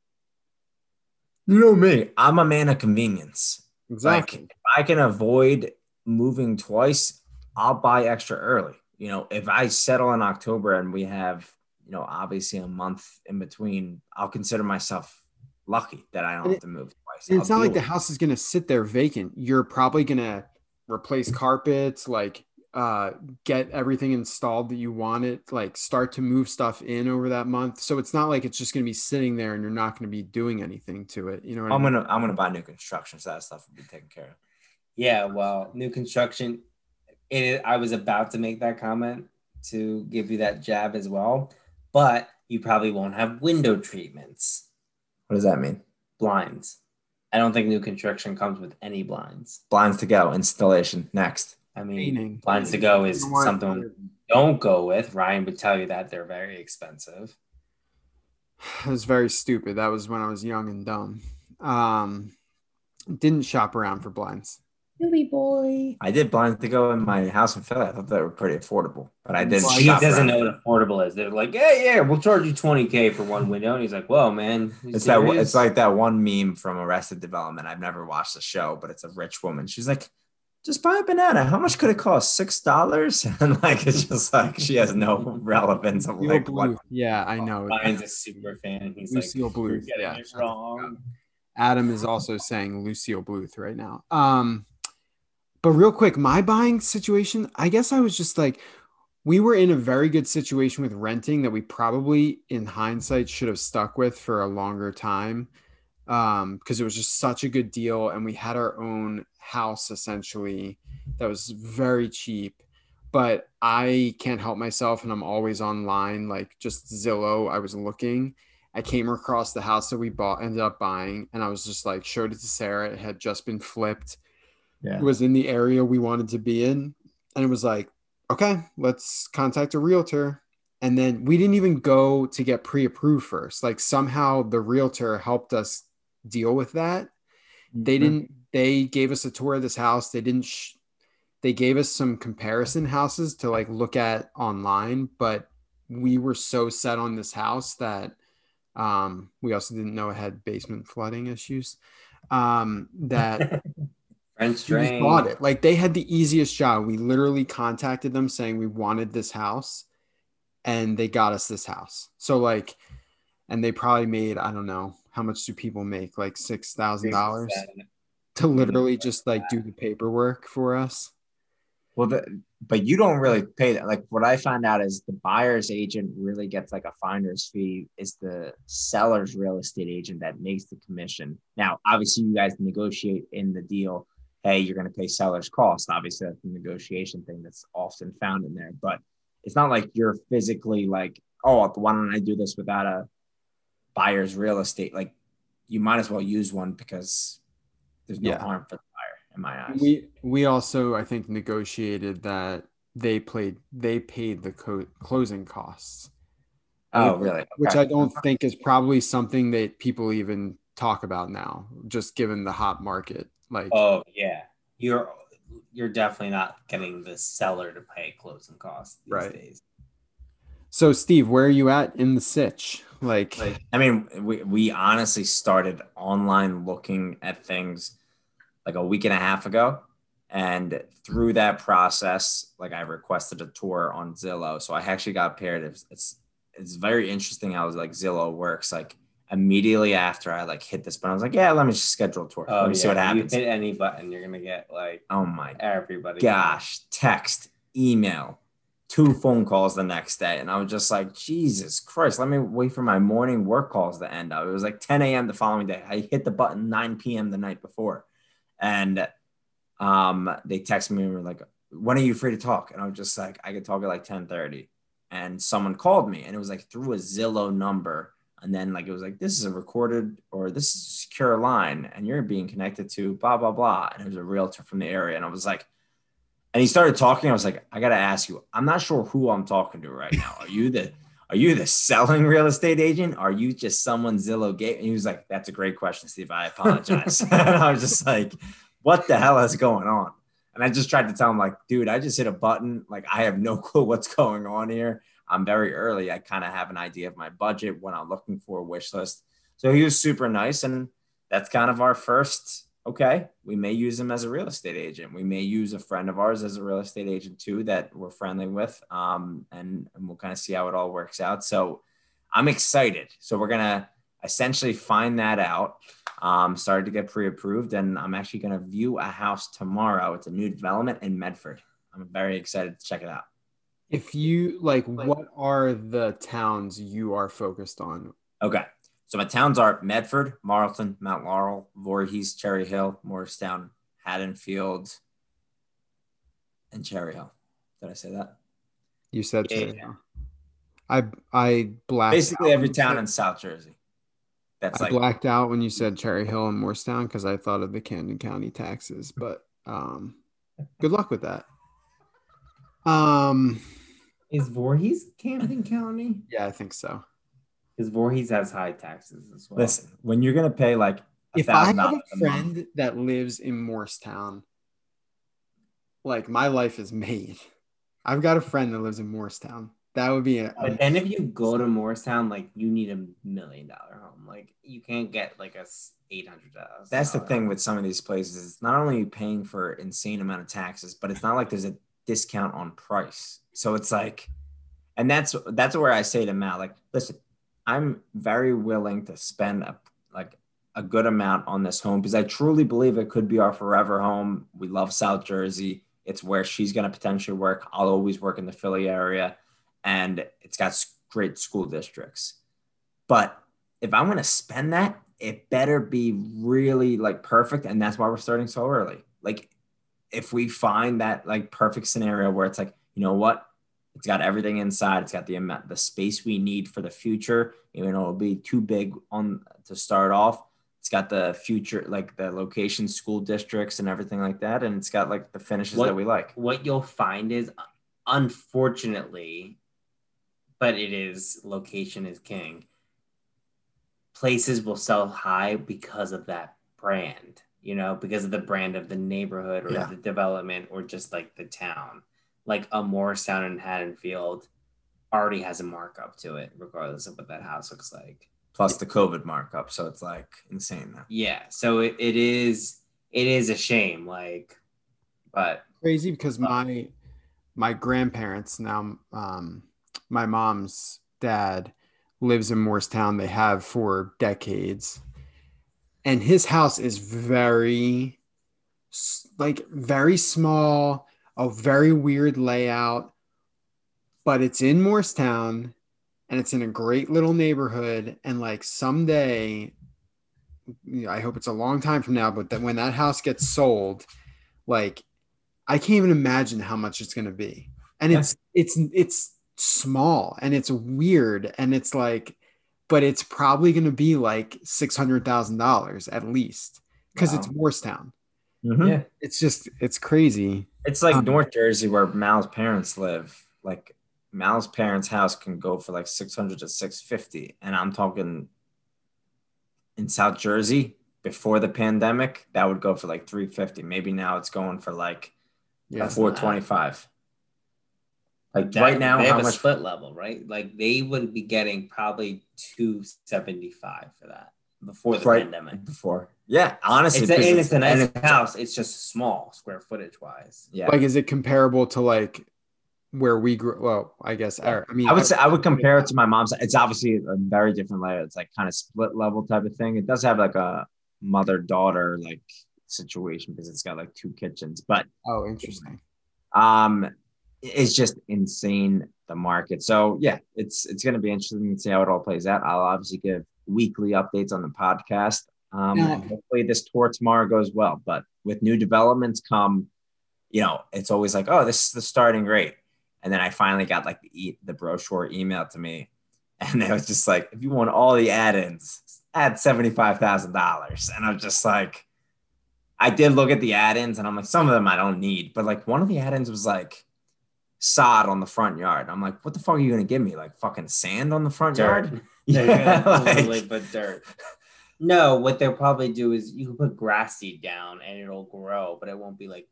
Speaker 1: You know me. I'm a man of convenience.
Speaker 2: exactly
Speaker 1: Like, if I can avoid moving twice, I'll buy extra early. You know, if I settle in October and we have, you know, obviously a month in between, I'll consider myself lucky that I don't
Speaker 2: And
Speaker 1: have to move twice.
Speaker 2: It's
Speaker 1: I'll
Speaker 2: not like the house is going to sit there vacant. You're probably going to replace carpets, like uh, get everything installed that you want it, like start to move stuff in over that month. So it's not like it's just going to be sitting there and you're not going to be doing anything to it. You know what I
Speaker 1: I'm
Speaker 2: mean?
Speaker 1: gonna I'm gonna buy new construction, so that stuff will be taken care of.
Speaker 3: Yeah, well, new construction. It, I was about to make that comment to give you that jab as well, but you probably won't have window treatments,
Speaker 1: What does that mean?
Speaker 3: blinds. I don't think new construction comes with any blinds.
Speaker 1: Blinds to go, installation next.
Speaker 3: I mean,
Speaker 2: Painting.
Speaker 3: blinds to go is
Speaker 2: You know what?
Speaker 3: something we don't go with. Ryan would tell you that they're very expensive.
Speaker 2: It was very stupid. That was when I was young and dumb. Um, didn't shop around for blinds.
Speaker 3: Billy boy.
Speaker 1: I did blinds to go in my house in Philly. I thought they were pretty affordable, but I did.
Speaker 2: Well,
Speaker 3: He
Speaker 1: shop
Speaker 3: doesn't
Speaker 1: around.
Speaker 3: know what affordable is. They're like, yeah, yeah, we'll charge you 20K for one window. And he's like, whoa, man. you
Speaker 1: It's that. It's like that one meme from Arrested Development. I've never watched the show, but it's a rich woman. She's like, "Just buy a banana. How much could it cost? Six dollars?" And like, it's just like she has no relevance of
Speaker 2: Lucille
Speaker 1: like what.
Speaker 2: Yeah, I know.
Speaker 3: Ryan's a super fan. And he's
Speaker 2: Lucille
Speaker 3: like, you're
Speaker 2: Bluth.
Speaker 3: getting
Speaker 2: Yeah,
Speaker 3: it wrong.
Speaker 2: Adam is also saying Lucille Bluth right now. Um, but real quick, my buying situation, I guess I was just like, we were in a very good situation with renting that we probably, in hindsight, should have stuck with for a longer time. um because it was just such a good deal and we had our own house essentially that was very cheap. But i can't help myself and i'm always online like just zillow i was looking. I came across the house that we bought ended up buying and i was just like showed it to sarah. It had just been flipped
Speaker 1: Yeah.
Speaker 2: it was in the area we wanted to be in and it was like okay let's contact a realtor and then we didn't even go to get pre-approved first like somehow the realtor helped us deal with that they
Speaker 1: Mm-hmm.
Speaker 2: didn't they gave us a tour of this house they didn't sh- they gave us some comparison houses to like look at online but we were so set on this house that um we also didn't know it had basement flooding issues um that We bought it. Like they had the easiest job. We literally contacted them saying we wanted this house and they got us this house. So like and they probably made, I don't know, how much do people make? Like six thousand dollars to literally just like do the paperwork for us.
Speaker 1: Well, the, but you don't really pay that. Like what I found out is the buyer's agent really gets like a finder's fee. Is the seller's real estate agent that makes the commission. Now, obviously, you guys negotiate in the deal. Hey, you're going to pay seller's cost. Obviously, that's the negotiation thing that's often found in there. But it's not like you're physically like, oh, why don't I do this without a buyer's real estate? Like, you might as well use one because there's no
Speaker 2: Yeah.
Speaker 1: harm for the buyer in my eyes.
Speaker 2: We we also I think negotiated that they played they paid the co- closing costs.
Speaker 1: oh, really?
Speaker 2: which I don't think is probably something that people even talk about now, just given the hot market. Like,
Speaker 3: Oh yeah, you're you're definitely not getting the seller to pay closing costs these
Speaker 2: Right.
Speaker 3: days.
Speaker 2: so Steve, where are you at in the sitch? Like,
Speaker 1: I mean, we, we honestly started online looking at things like a week and a half ago. And through that process, like I requested a tour on Zillow. So I actually got paired. It's, it's, it's very interesting how like Zillow works. Like immediately after I like hit this button, I was like, yeah, let me just schedule a tour.
Speaker 3: Oh
Speaker 1: let me
Speaker 3: yeah,
Speaker 1: see what happens.
Speaker 3: You hit any button, you're gonna get like
Speaker 1: oh my
Speaker 3: everybody.
Speaker 1: gosh, text, email, two phone calls the next day. And I was just like, Jesus Christ, let me wait for my morning work calls to end up. It was like 10 a.m. the following day. I hit the button 9 p.m. the night before. And um, they texted me and were like, when are you free to talk? And I was just like, I could talk at like 1030. And someone called me and it was like through a Zillow number. And then like it was like, this is a recorded or this is a secure line and you're being connected to blah, blah, blah. And it was a realtor from the area. And I was like, and he started talking. I was like, I gotta ask you. I'm not sure who I'm talking to right now. Are you the Are you the selling real estate agent? Are you just someone Zillow gave? And he was like, That's a great question, Steve. I apologize. and I was just like, What the hell is going on? And I just tried to tell him, like, dude, I just hit a button. Like, I have no clue what's going on here. I'm very early. I kind of have an idea of my budget, what I'm looking for, a wish list. So he was super nice. And that's kind of our first okay, we may use him as a real estate agent. We may use a friend of ours as a real estate agent too that we're friendly with. Um, and, and we'll kind of see how it all works out. So I'm excited. So we're going to essentially find that out. Um, started to get pre approved, and I'm actually going to view a house tomorrow. It's a new development in Medford. I'm very excited to check it out.
Speaker 2: If you like, what are the towns you are focused on?
Speaker 1: Okay. So my towns are Medford, Marlton, Mount Laurel, Voorhees, Cherry Hill, Moorestown, Haddonfield, and Cherry Hill. Did I say that?
Speaker 2: You said
Speaker 3: Yeah.
Speaker 2: Cherry Hill. I I blacked
Speaker 1: Basically every town
Speaker 2: said-
Speaker 1: in South Jersey. That's
Speaker 2: I
Speaker 1: like
Speaker 2: blacked out when you said Cherry Hill and Moorestown because I thought of the Camden County taxes. But um, good luck with that. Um,
Speaker 3: Is Voorhees Camden County?
Speaker 2: yeah, I think so.
Speaker 3: Because Voorhees has high taxes as well.
Speaker 1: listen, when you're gonna pay like a
Speaker 2: If I
Speaker 1: thousand
Speaker 2: have a
Speaker 1: a month,
Speaker 2: friend that lives in Moorestown, like my life is made. I've got a friend that lives in Moorestown. That would be a,
Speaker 3: But then if you go to Moorestown, like you need a million dollar home. Like you can't get like a eight hundred dollars.
Speaker 1: that's the thing with some of these places. It's not only are you paying for insane amount of taxes, but it's not like there's a discount on price. So it's like, and that's that's where I say to Matt, like, listen, I'm very willing to spend a like a good amount on this home because I truly believe it could be our forever home. We love South Jersey. It's where she's going to potentially work. I'll always work in the Philly area, and it's got great school districts. But if I'm going to spend that, it better be really like perfect. And that's why we're starting so early. Like, if we find that like perfect scenario where it's like, you know what, it's got everything inside. It's got the amount, the space we need for the future. Even though it'll be too big on to start off, it's got the future, like the location, school districts, and everything like that. And it's got like the finishes
Speaker 3: What-
Speaker 1: that we like.
Speaker 3: what you'll find is unfortunately but it is location is king places will sell high because of that brand you know because of the brand of the neighborhood or
Speaker 1: Yeah.
Speaker 3: the development or just like the town like a moorestown in haddonfield already has a markup to it regardless of what that house looks like
Speaker 1: Plus the COVID markup, so it's like insane now.
Speaker 3: yeah so it, it is it is a shame like but
Speaker 2: crazy because my my grandparents now um my mom's dad lives in Moorestown. They have for decades. And his house is very like very small, a very weird layout, but it's in Moorestown and it's in a great little neighborhood and like someday I hope it's a long time from now, but that when that house gets sold, like I can't even imagine how much it's going to be. And it's it's it's small and it's weird and it's like but it's probably going to be like $600,000 at least cuz it's Moorestown.
Speaker 1: Mhm.
Speaker 3: yeah
Speaker 2: It's just it's crazy.
Speaker 1: It's like
Speaker 2: Um,
Speaker 1: North Jersey where Mal's parents live. Like Mal's parents' house can go for like 600 to 650. And I'm talking in South Jersey before the pandemic, that would go for like 350. Maybe now it's going for like
Speaker 2: Yeah.
Speaker 1: 425. Like
Speaker 3: That-
Speaker 1: right now,
Speaker 3: they
Speaker 1: how
Speaker 3: have a
Speaker 1: much?
Speaker 3: split level, right? Like they would be getting probably two seventy five for that before the
Speaker 1: Right.
Speaker 3: pandemic.
Speaker 1: Before, yeah, honestly,
Speaker 3: It's a, and it's a nice
Speaker 1: it's-
Speaker 3: house. It's just small square footage wise.
Speaker 1: Yeah,
Speaker 2: Like is it comparable to like where we grew well, I guess I, I mean
Speaker 1: I would say I would compare it to my mom's. It's obviously a very different layer. It's like kind of split level type of thing. It does have like a mother daughter like situation because it's got like two kitchens, but
Speaker 2: Oh, interesting.
Speaker 1: um, it's just insane the market. So yeah, it's it's going to be interesting to see how it all plays out. I'll obviously give weekly updates on the podcast. Um,
Speaker 2: Yeah.
Speaker 1: hopefully this tour tomorrow goes well. But with new developments come, you know, it's always like, oh, this is the starting rate. And then I finally got like the e- the brochure email to me, and it was just like, if you want all the add-ins, add seventy five thousand dollars. And I'm just like, I did look at the add-ins, and I'm like, some of them I don't need, but like one of the add-ins was like sod on the front yard. I'm like, what the fuck are you gonna give me? Like fucking sand on the front
Speaker 3: Dirt.
Speaker 1: yard? Yeah,
Speaker 3: gonna
Speaker 1: like-
Speaker 3: put dirt. No, what they'll probably do is you can put grass seed down and it'll grow, but it won't be like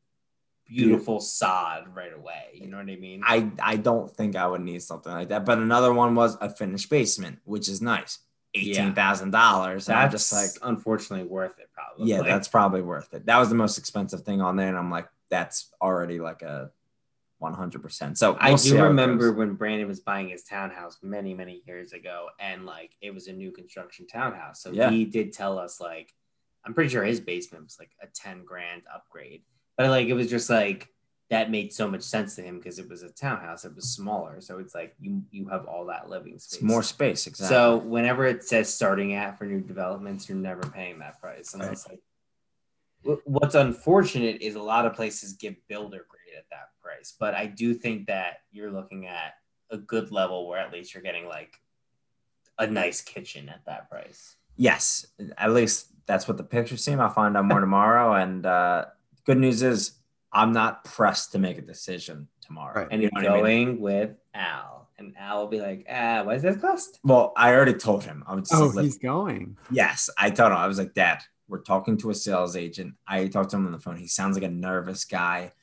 Speaker 3: beautiful sod right away. You know what I mean?
Speaker 1: I I don't think I would need something like that. But another one was a finished basement, which is nice. Eighteen thousand dollars. And I'm
Speaker 3: That's
Speaker 1: just like,
Speaker 3: unfortunately worth it, probably.
Speaker 1: yeah, that's probably worth it. That was the most expensive thing on there, and I'm like, that's already like a one hundred percent. So
Speaker 3: I
Speaker 1: we'll
Speaker 3: do remember when Brandon was buying his townhouse many, many years ago, and like it was a new construction townhouse. So
Speaker 1: Yeah.
Speaker 3: he did tell us like, I'm pretty sure his basement was like a 10 grand upgrade, but like it was just like that made so much sense to him because it was a townhouse. It was smaller, so it's like you you have all that living space.
Speaker 1: It's more space, exactly.
Speaker 3: So whenever it says starting at for new developments, you're never paying that price. And
Speaker 1: Right.
Speaker 3: like, what's unfortunate is a lot of places give builder grade at that price. But I do think that you're looking at a good level where at least you're getting like a nice kitchen at that price.
Speaker 1: yes, at least that's what the pictures seem. I'll find out more tomorrow. And uh, good news is I'm not pressed to make a decision tomorrow.
Speaker 2: Right.
Speaker 3: And
Speaker 1: You
Speaker 3: you're
Speaker 1: know what I mean?
Speaker 3: going with Al, and Al will be like, ah, what does this cost?
Speaker 1: Well, I already told him. I was just
Speaker 2: Oh,
Speaker 1: like,
Speaker 2: he's going.
Speaker 1: Yes, I told him. I was like, Dad, we're talking to a sales agent. I talked to him on the phone. He sounds like a nervous guy.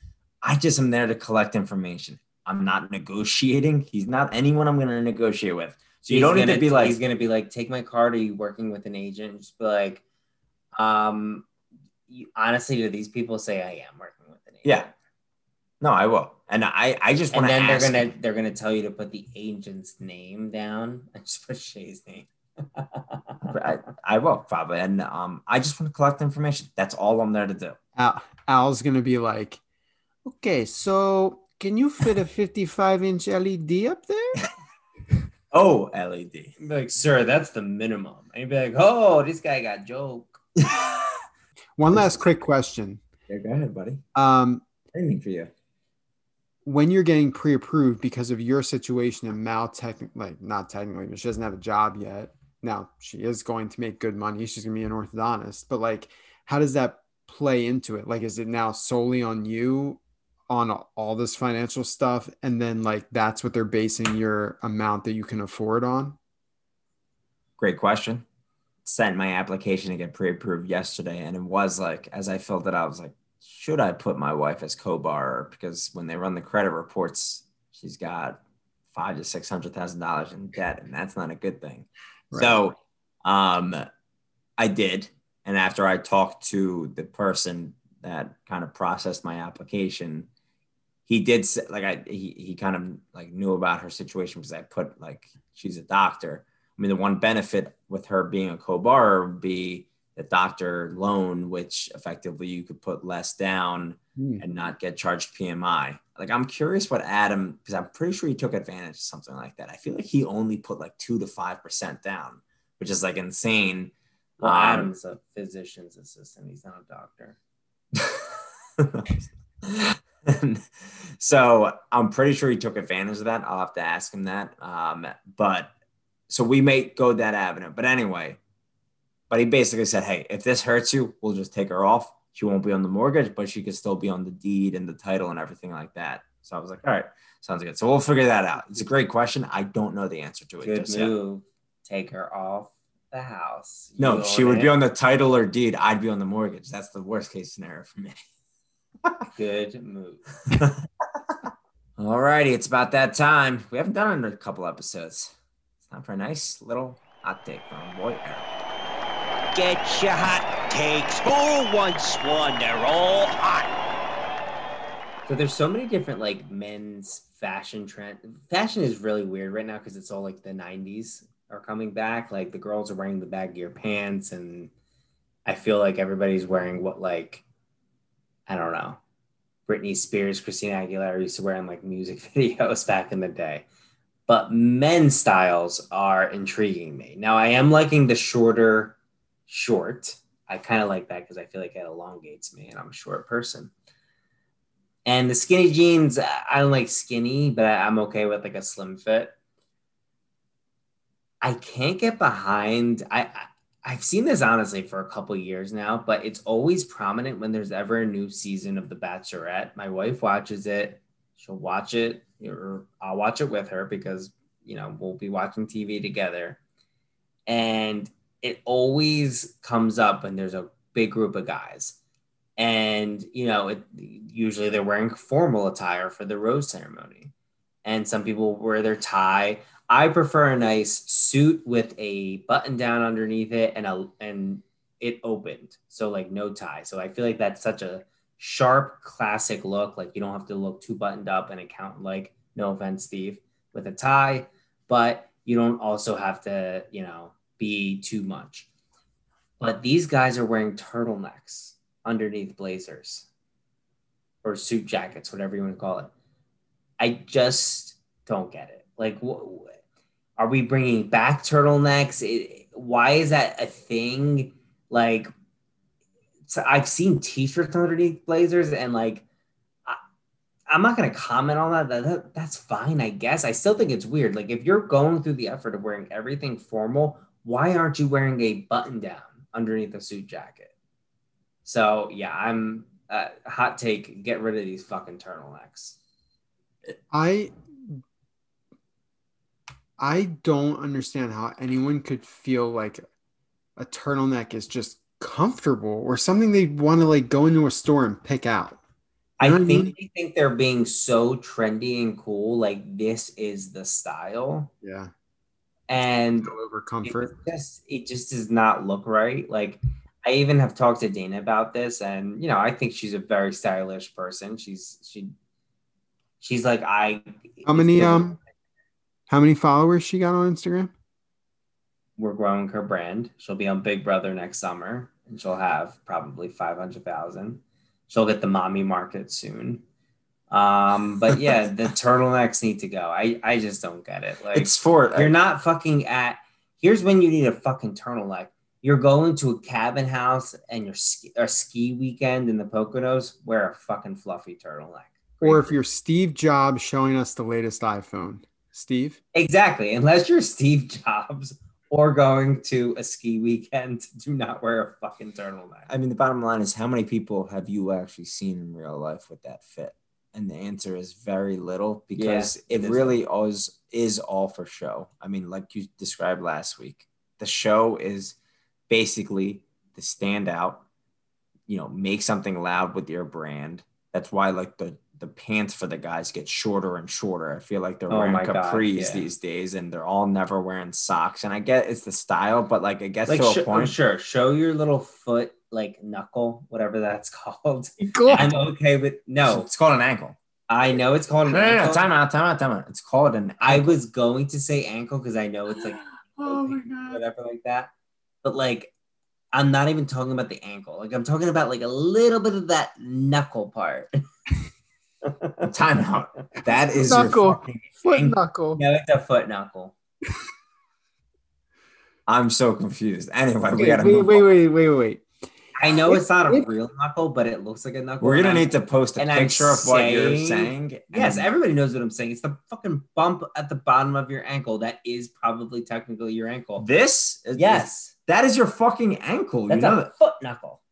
Speaker 1: I just am there to collect information. I'm not negotiating. He's not anyone I'm going to negotiate with. So you
Speaker 3: He's
Speaker 1: don't need
Speaker 3: gonna-
Speaker 1: to be like,
Speaker 3: he's gonna be like, take my card. Are you working with an agent? Just be like, um, you, honestly, do these people say I am working with an agent?
Speaker 1: Yeah. no, I will. And I, I just
Speaker 3: And
Speaker 1: want to And
Speaker 3: then
Speaker 1: ask.
Speaker 3: they're gonna they're gonna tell you to put the agent's name down. I just put Shay's name.
Speaker 1: I, I will probably. And um, I just want to collect information. That's all I'm there to do.
Speaker 2: Al, Al's gonna be like, okay, so can you fit a 55 inch LED up there?
Speaker 1: Oh, LED.
Speaker 3: like, sir, that's the minimum. And you'd be like, oh, this guy got joke.
Speaker 2: One last quick question.
Speaker 1: Yeah, go ahead, buddy.
Speaker 2: Um,
Speaker 1: Anything for you.
Speaker 2: when you're getting pre-approved because of your situation and Mal technically like not technically, but she doesn't have a job yet. Now she is going to make good money. She's gonna be an orthodontist, but like how does that play into it? Like is it now solely on you on all this financial stuff and then like that's what they're basing your amount that you can afford on?
Speaker 1: Great question. Sent my application to get pre-approved yesterday, and it was like, as I filled it out, I was like, should I put my wife as co-borrower? Because when they run the credit reports, she's got five to six hundred thousand dollars in debt, and that's not a good thing.
Speaker 2: Right.
Speaker 1: So, um, I did, and after I talked to the person that kind of processed my application, he did say, like I he he kind of like knew about her situation because I put like she's a doctor. I mean, the one benefit with her being a co-borrower would be the doctor loan, which effectively you could put less down
Speaker 2: Hmm.
Speaker 1: and not get charged PMI. Like I'm curious what Adam, because I'm pretty sure he took advantage of something like that. I feel like he only put like two to five percent down, which is like insane.
Speaker 3: Well,
Speaker 1: Um,
Speaker 3: Adam's a physician's assistant. He's not a doctor.
Speaker 1: And so I'm pretty sure he took advantage of that. I'll have to ask him that. Um, but so we may go that avenue. But anyway, but he basically said, hey, if this hurts you, we'll just take her off. She won't be on the mortgage, but she could still be on the deed and the title and everything like that. So I was like, all right, sounds good. So we'll figure that out. It's a great question. I don't know the answer to it.
Speaker 3: Good
Speaker 1: just yet.
Speaker 3: move. Take her off the house.
Speaker 1: No, she would
Speaker 3: it.
Speaker 1: be on the title or deed. I'd be on the mortgage. That's the worst case scenario for me.
Speaker 3: Good move.
Speaker 1: All righty, it's about that time. We haven't done it in a couple episodes. It's time for a nice little hot take from our boy Eric.
Speaker 4: Get your hot takes. Who wants one? They're all hot.
Speaker 3: So there's so many different like men's fashion trend. Fashion is really weird right now because it's all like the 90s are coming back. Like the girls are wearing the baggier pants, and I feel like everybody's wearing what like I don't know. Britney Spears, Christina Aguilera used to wear in like music videos back in the day. But men's styles are intriguing me. Now I am liking the shorter short. I kind of like that because I feel like it elongates me and I'm a short person. And the skinny jeans, I don't like skinny, but I- I'm okay with like a slim fit. I can't get behind. I, I I've seen this honestly for a couple years now, but it's always prominent when there's ever a new season of The Bachelorette. My wife watches it. She'll watch it, or I'll watch it with her because you know we'll be watching TV together. And it always comes up when there's a big group of guys and you know it, usually they're wearing formal attire for the rose ceremony and some people wear their tie. I prefer a nice suit with a button down underneath it and a and it opened. So like no tie. So i feel like that's such a sharp classic look. Like you don't have to look too buttoned up and account like no offense steve with a tie but you don't also have to you know be too much. But these guys are wearing turtlenecks underneath blazers or suit jackets, whatever you want to call it. I just don't get it. Like, wh- are we bringing back turtlenecks? It, why is that a thing? Like, so I've seen t-shirts underneath blazers, and like, I, I'm not gonna comment on that. That, that. That's fine, I guess. I still think it's weird. Like, if you're going through the effort of wearing everything formal, why aren't you wearing a button down underneath a suit jacket? So yeah, I'm uh, hot take. Get rid of these fucking turtlenecks.
Speaker 2: I I don't understand how anyone could feel like a turtleneck is just comfortable or something they want to like go into a store and pick out.
Speaker 3: I
Speaker 2: You know I
Speaker 3: think
Speaker 2: mean?
Speaker 3: they think they're being so trendy and cool. Like this is the style,
Speaker 2: Yeah.
Speaker 3: and
Speaker 2: over
Speaker 3: it
Speaker 2: comfort.
Speaker 3: just it just does not look right. Like I even have talked to Dana about this, and you know I think she's a very stylish person. She's she she's like I.
Speaker 2: How many um how many followers she got on Instagram?
Speaker 3: we're growing her brand. She'll be on Big Brother next summer, and she'll have probably five hundred thousand. She'll get the mommy market soon. Um, but yeah, the turtlenecks need to go. I I just don't get it. Like
Speaker 1: It's for
Speaker 3: you're not fucking at. Here's when you need a fucking turtleneck. You're going to a cabin house and your ski, a ski weekend in the Poconos. Wear a fucking fluffy turtleneck.
Speaker 2: Or if you're Steve Jobs showing us the latest iPhone. Steve?
Speaker 3: exactly, unless you're Steve Jobs or going to a ski weekend, do not wear a fucking turtleneck.
Speaker 1: I mean, the bottom line is how many people have you actually seen in real life with that fit? And the answer is very little because
Speaker 3: Yeah,
Speaker 1: it
Speaker 3: it is.
Speaker 1: really always is all for show. I mean, like you described last week, the show is basically to stand out, you know, make something loud with your brand. That's why like the the pants for the guys get shorter and shorter. I feel like they're
Speaker 3: Oh
Speaker 1: wearing
Speaker 3: my God,
Speaker 1: capris
Speaker 3: yeah.
Speaker 1: these days, and they're all never wearing socks. And I get it's the style, but like I guess
Speaker 3: Like
Speaker 1: to a
Speaker 3: sh- oh,
Speaker 1: point.
Speaker 3: sure, show your little foot like knuckle, whatever that's called. I'm okay with no.
Speaker 1: it's called an ankle.
Speaker 3: I know it's called
Speaker 1: No,
Speaker 3: an
Speaker 1: no, no,
Speaker 3: ankle.
Speaker 1: time out, time out, time out. It's called an.
Speaker 3: I was going to say ankle because I know it's like
Speaker 2: Oh my god.
Speaker 3: whatever like that. But like I'm not even talking about the ankle. Like I'm talking about like a little bit of that knuckle part.
Speaker 1: time out. That is
Speaker 2: Knuckle.
Speaker 1: your.
Speaker 2: Foot
Speaker 1: ankle.
Speaker 2: knuckle.
Speaker 3: No, it's a foot knuckle.
Speaker 1: I'm so confused. Anyway, we gotta
Speaker 2: wait,
Speaker 1: move
Speaker 2: wait,
Speaker 1: on.
Speaker 2: wait, wait, wait.
Speaker 3: I know
Speaker 2: If-
Speaker 3: it's not a
Speaker 2: if-
Speaker 3: real knuckle, but it looks like a knuckle.
Speaker 1: We're gonna need to post a
Speaker 3: and I'm
Speaker 1: picture of what you're
Speaker 3: saying-
Speaker 1: saying.
Speaker 3: Yes,
Speaker 1: and-
Speaker 3: everybody knows what I'm saying. It's the fucking bump at the bottom of your ankle. That is probably technically your ankle.
Speaker 1: this. is-
Speaker 3: Yes,
Speaker 1: that is your fucking ankle.
Speaker 3: that's
Speaker 1: you know
Speaker 3: a
Speaker 1: that.
Speaker 3: foot knuckle.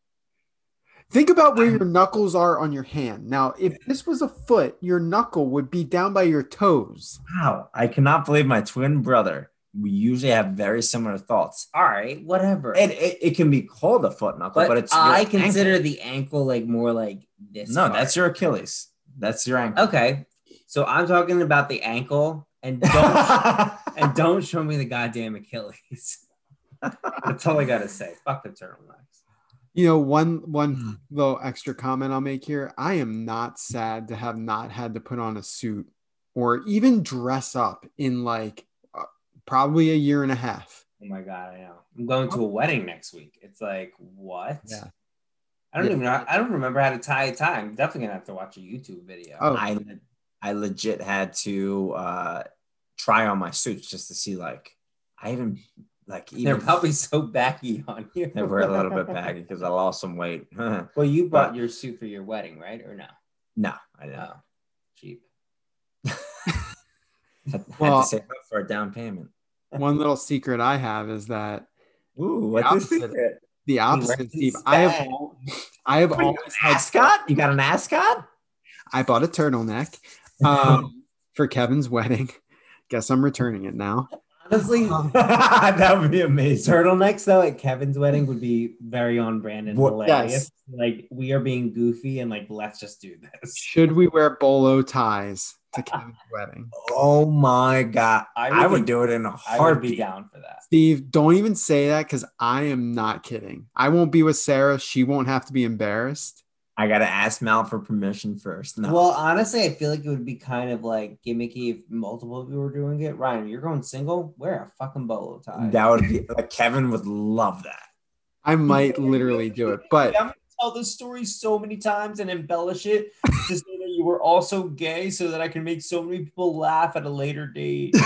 Speaker 2: Think about where your knuckles are on your hand. Now, if this was a foot, your knuckle would be down by your toes.
Speaker 1: Wow, I cannot believe my twin brother. We usually have very similar thoughts.
Speaker 3: All right, whatever.
Speaker 1: It, it, it can be called a foot knuckle,
Speaker 3: but
Speaker 1: but, it's.
Speaker 3: I consider
Speaker 1: ankle.
Speaker 3: the ankle like more like this.
Speaker 1: No,
Speaker 3: part.
Speaker 1: that's your Achilles. That's your ankle.
Speaker 3: okay. So I'm talking about the ankle, and don't and don't show me the goddamn Achilles. That's all I gotta say. Fuck the turtlenecks.
Speaker 2: You know, one one little extra comment I'll make here. I am not sad to have not had to put on a suit or even dress up in like uh, probably a year and a half.
Speaker 3: Oh my god, I know. I'm going to a wedding next week. It's like what?
Speaker 2: Yeah.
Speaker 3: I don't
Speaker 2: Yeah.
Speaker 3: even know. I don't remember how to tie a tie. I'm definitely gonna have to watch a YouTube video.
Speaker 2: Oh.
Speaker 1: I I legit had to uh try on my suits just to see like I even like even
Speaker 3: They're probably so baggy on you.
Speaker 1: they were a little bit baggy because I lost some weight.
Speaker 3: Well, you bought your suit for your wedding, right? Or no?
Speaker 1: No, I didn't.
Speaker 3: No, cheap.
Speaker 1: I had
Speaker 2: Well-
Speaker 1: to save up for a down payment.
Speaker 2: One little secret I have is that
Speaker 1: Ooh,
Speaker 2: what's
Speaker 1: what's
Speaker 2: this
Speaker 1: this?
Speaker 2: secret? the opposite, Steve.
Speaker 3: his
Speaker 2: I have I have
Speaker 1: What, you got
Speaker 2: always had
Speaker 1: ascot? You got an ascot?
Speaker 2: I bought a turtleneck um, for Kevin's wedding. Guess I'm returning it now.
Speaker 3: Honestly,
Speaker 1: that would be amazing.
Speaker 3: turtlenecks though at Kevin's wedding would be very on brand and
Speaker 1: What-
Speaker 3: hilarious.
Speaker 2: yes.
Speaker 3: Like we are being goofy and like let's just do this.
Speaker 2: Should we wear bolo ties to Kevin's wedding?
Speaker 1: Oh my god,
Speaker 3: I
Speaker 1: I
Speaker 3: would
Speaker 1: would,
Speaker 3: be-
Speaker 1: do it in a
Speaker 3: I would be
Speaker 1: heartbeat.
Speaker 3: down for that.
Speaker 2: Steve, don't even say that because I am not kidding. I won't be with Sarah. She won't have to be embarrassed.
Speaker 1: I gotta ask Mal for permission first. No,
Speaker 3: Well, honestly, I feel like it would be kind of like gimmicky if multiple of you were doing it. Ryan, you're going single. Wear a fucking bolo tie.
Speaker 1: that would be like Kevin would love that.
Speaker 2: I might literally do it, but
Speaker 3: I'm gonna tell this story so many times and embellish it to say that you were also gay, so that I can make so many people laugh at a later date.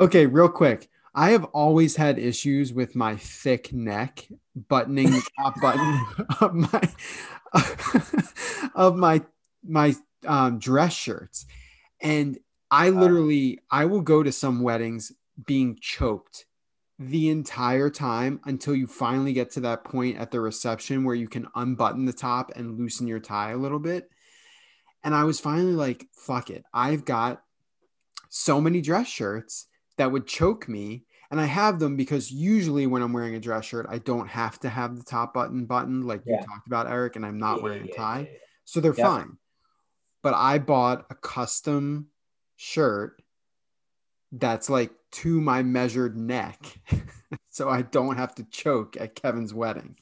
Speaker 2: okay, real quick. I have always had issues with my thick neck buttoning the top button of my of my my um, dress shirts, and I literally I will go to some weddings being choked the entire time until you finally get to that point at the reception where you can unbutton the top and loosen your tie a little bit. And I was finally like, fuck it. I've got so many dress shirts that would choke me. And I have them because usually when I'm wearing a dress shirt, I don't have to have the top button button like
Speaker 3: Yeah.
Speaker 2: you talked about, Eric, and I'm not
Speaker 3: Yeah,
Speaker 2: wearing a tie.
Speaker 3: yeah.
Speaker 2: So they're
Speaker 3: Yep.
Speaker 2: fine. But I bought a custom shirt that's like to my measured neck. so I don't have to choke at Kevin's wedding.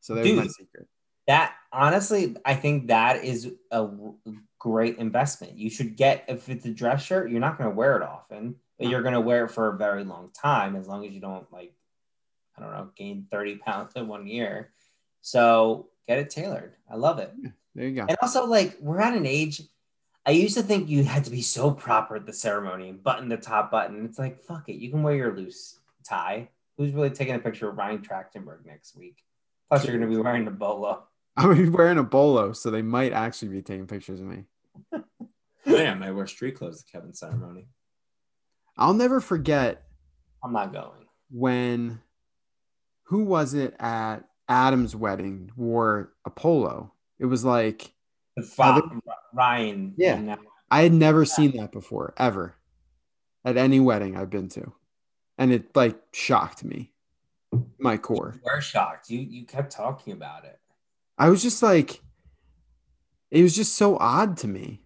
Speaker 2: So there's my secret.
Speaker 3: That honestly, I think that is a great investment. You should get if it's a dress shirt, you're not going to wear it often, but you're uh-huh. going to wear it for a very long time as long as you don't like, I don't know, gain 30 pounds in one year. So get it tailored. I love it.
Speaker 2: There you go.
Speaker 3: And also, like, we're at an age. I used to think you had to be so proper at the ceremony and button the top button. It's like, fuck it. You can wear your loose tie. Who's really taking a picture of Ryan Trachtenberg next week? Plus, you're going to be wearing a bolo.
Speaker 2: I'm wearing a bolo, so they might actually be taking pictures of me.
Speaker 1: Damn, I wear street clothes at Kevin's ceremony.
Speaker 2: I'll never forget
Speaker 3: I'm not going.
Speaker 2: when who was it at Adam's wedding wore a polo. It was like
Speaker 3: The fa- Ryan.
Speaker 2: Yeah.
Speaker 3: and, uh,
Speaker 2: I had never seen that before, ever, at any wedding I've been to, and it like shocked me, my core.
Speaker 3: We're shocked. You you kept talking about it.
Speaker 2: I was just like, it was just so odd to me.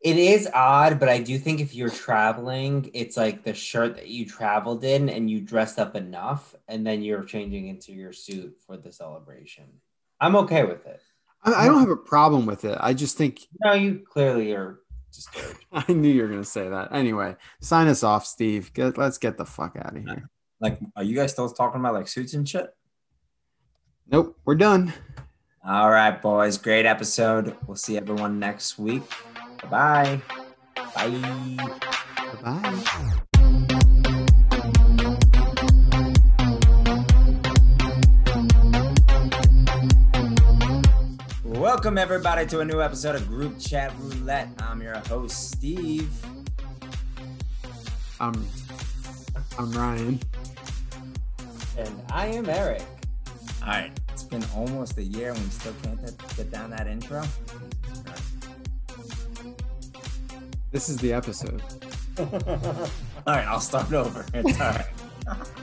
Speaker 3: It is odd, but I do think if you're traveling, it's like the shirt that you traveled in and you dressed up enough, and then you're changing into your suit for the celebration. I'm okay with it.
Speaker 2: I, I don't have a problem with it. I just think
Speaker 3: No, you clearly are disturbed.
Speaker 2: I knew you were gonna say that. Anyway, sign us off, Steve. Get, let's get the fuck out of here.
Speaker 1: Like, are you guys still talking about like suits and shit?
Speaker 2: Nope, we're done.
Speaker 1: All right, boys. Great episode. We'll see everyone next week. Bye-bye. Bye.
Speaker 2: Bye.
Speaker 1: Welcome everybody to a new episode of Group Chat Roulette. I'm your host, Steve.
Speaker 2: I'm I'm Ryan.
Speaker 3: and I am Eric.
Speaker 1: All right, it's been almost a year and we still can't get- get down that intro.
Speaker 2: This is the episode.
Speaker 1: All right, I'll start over. It's all right.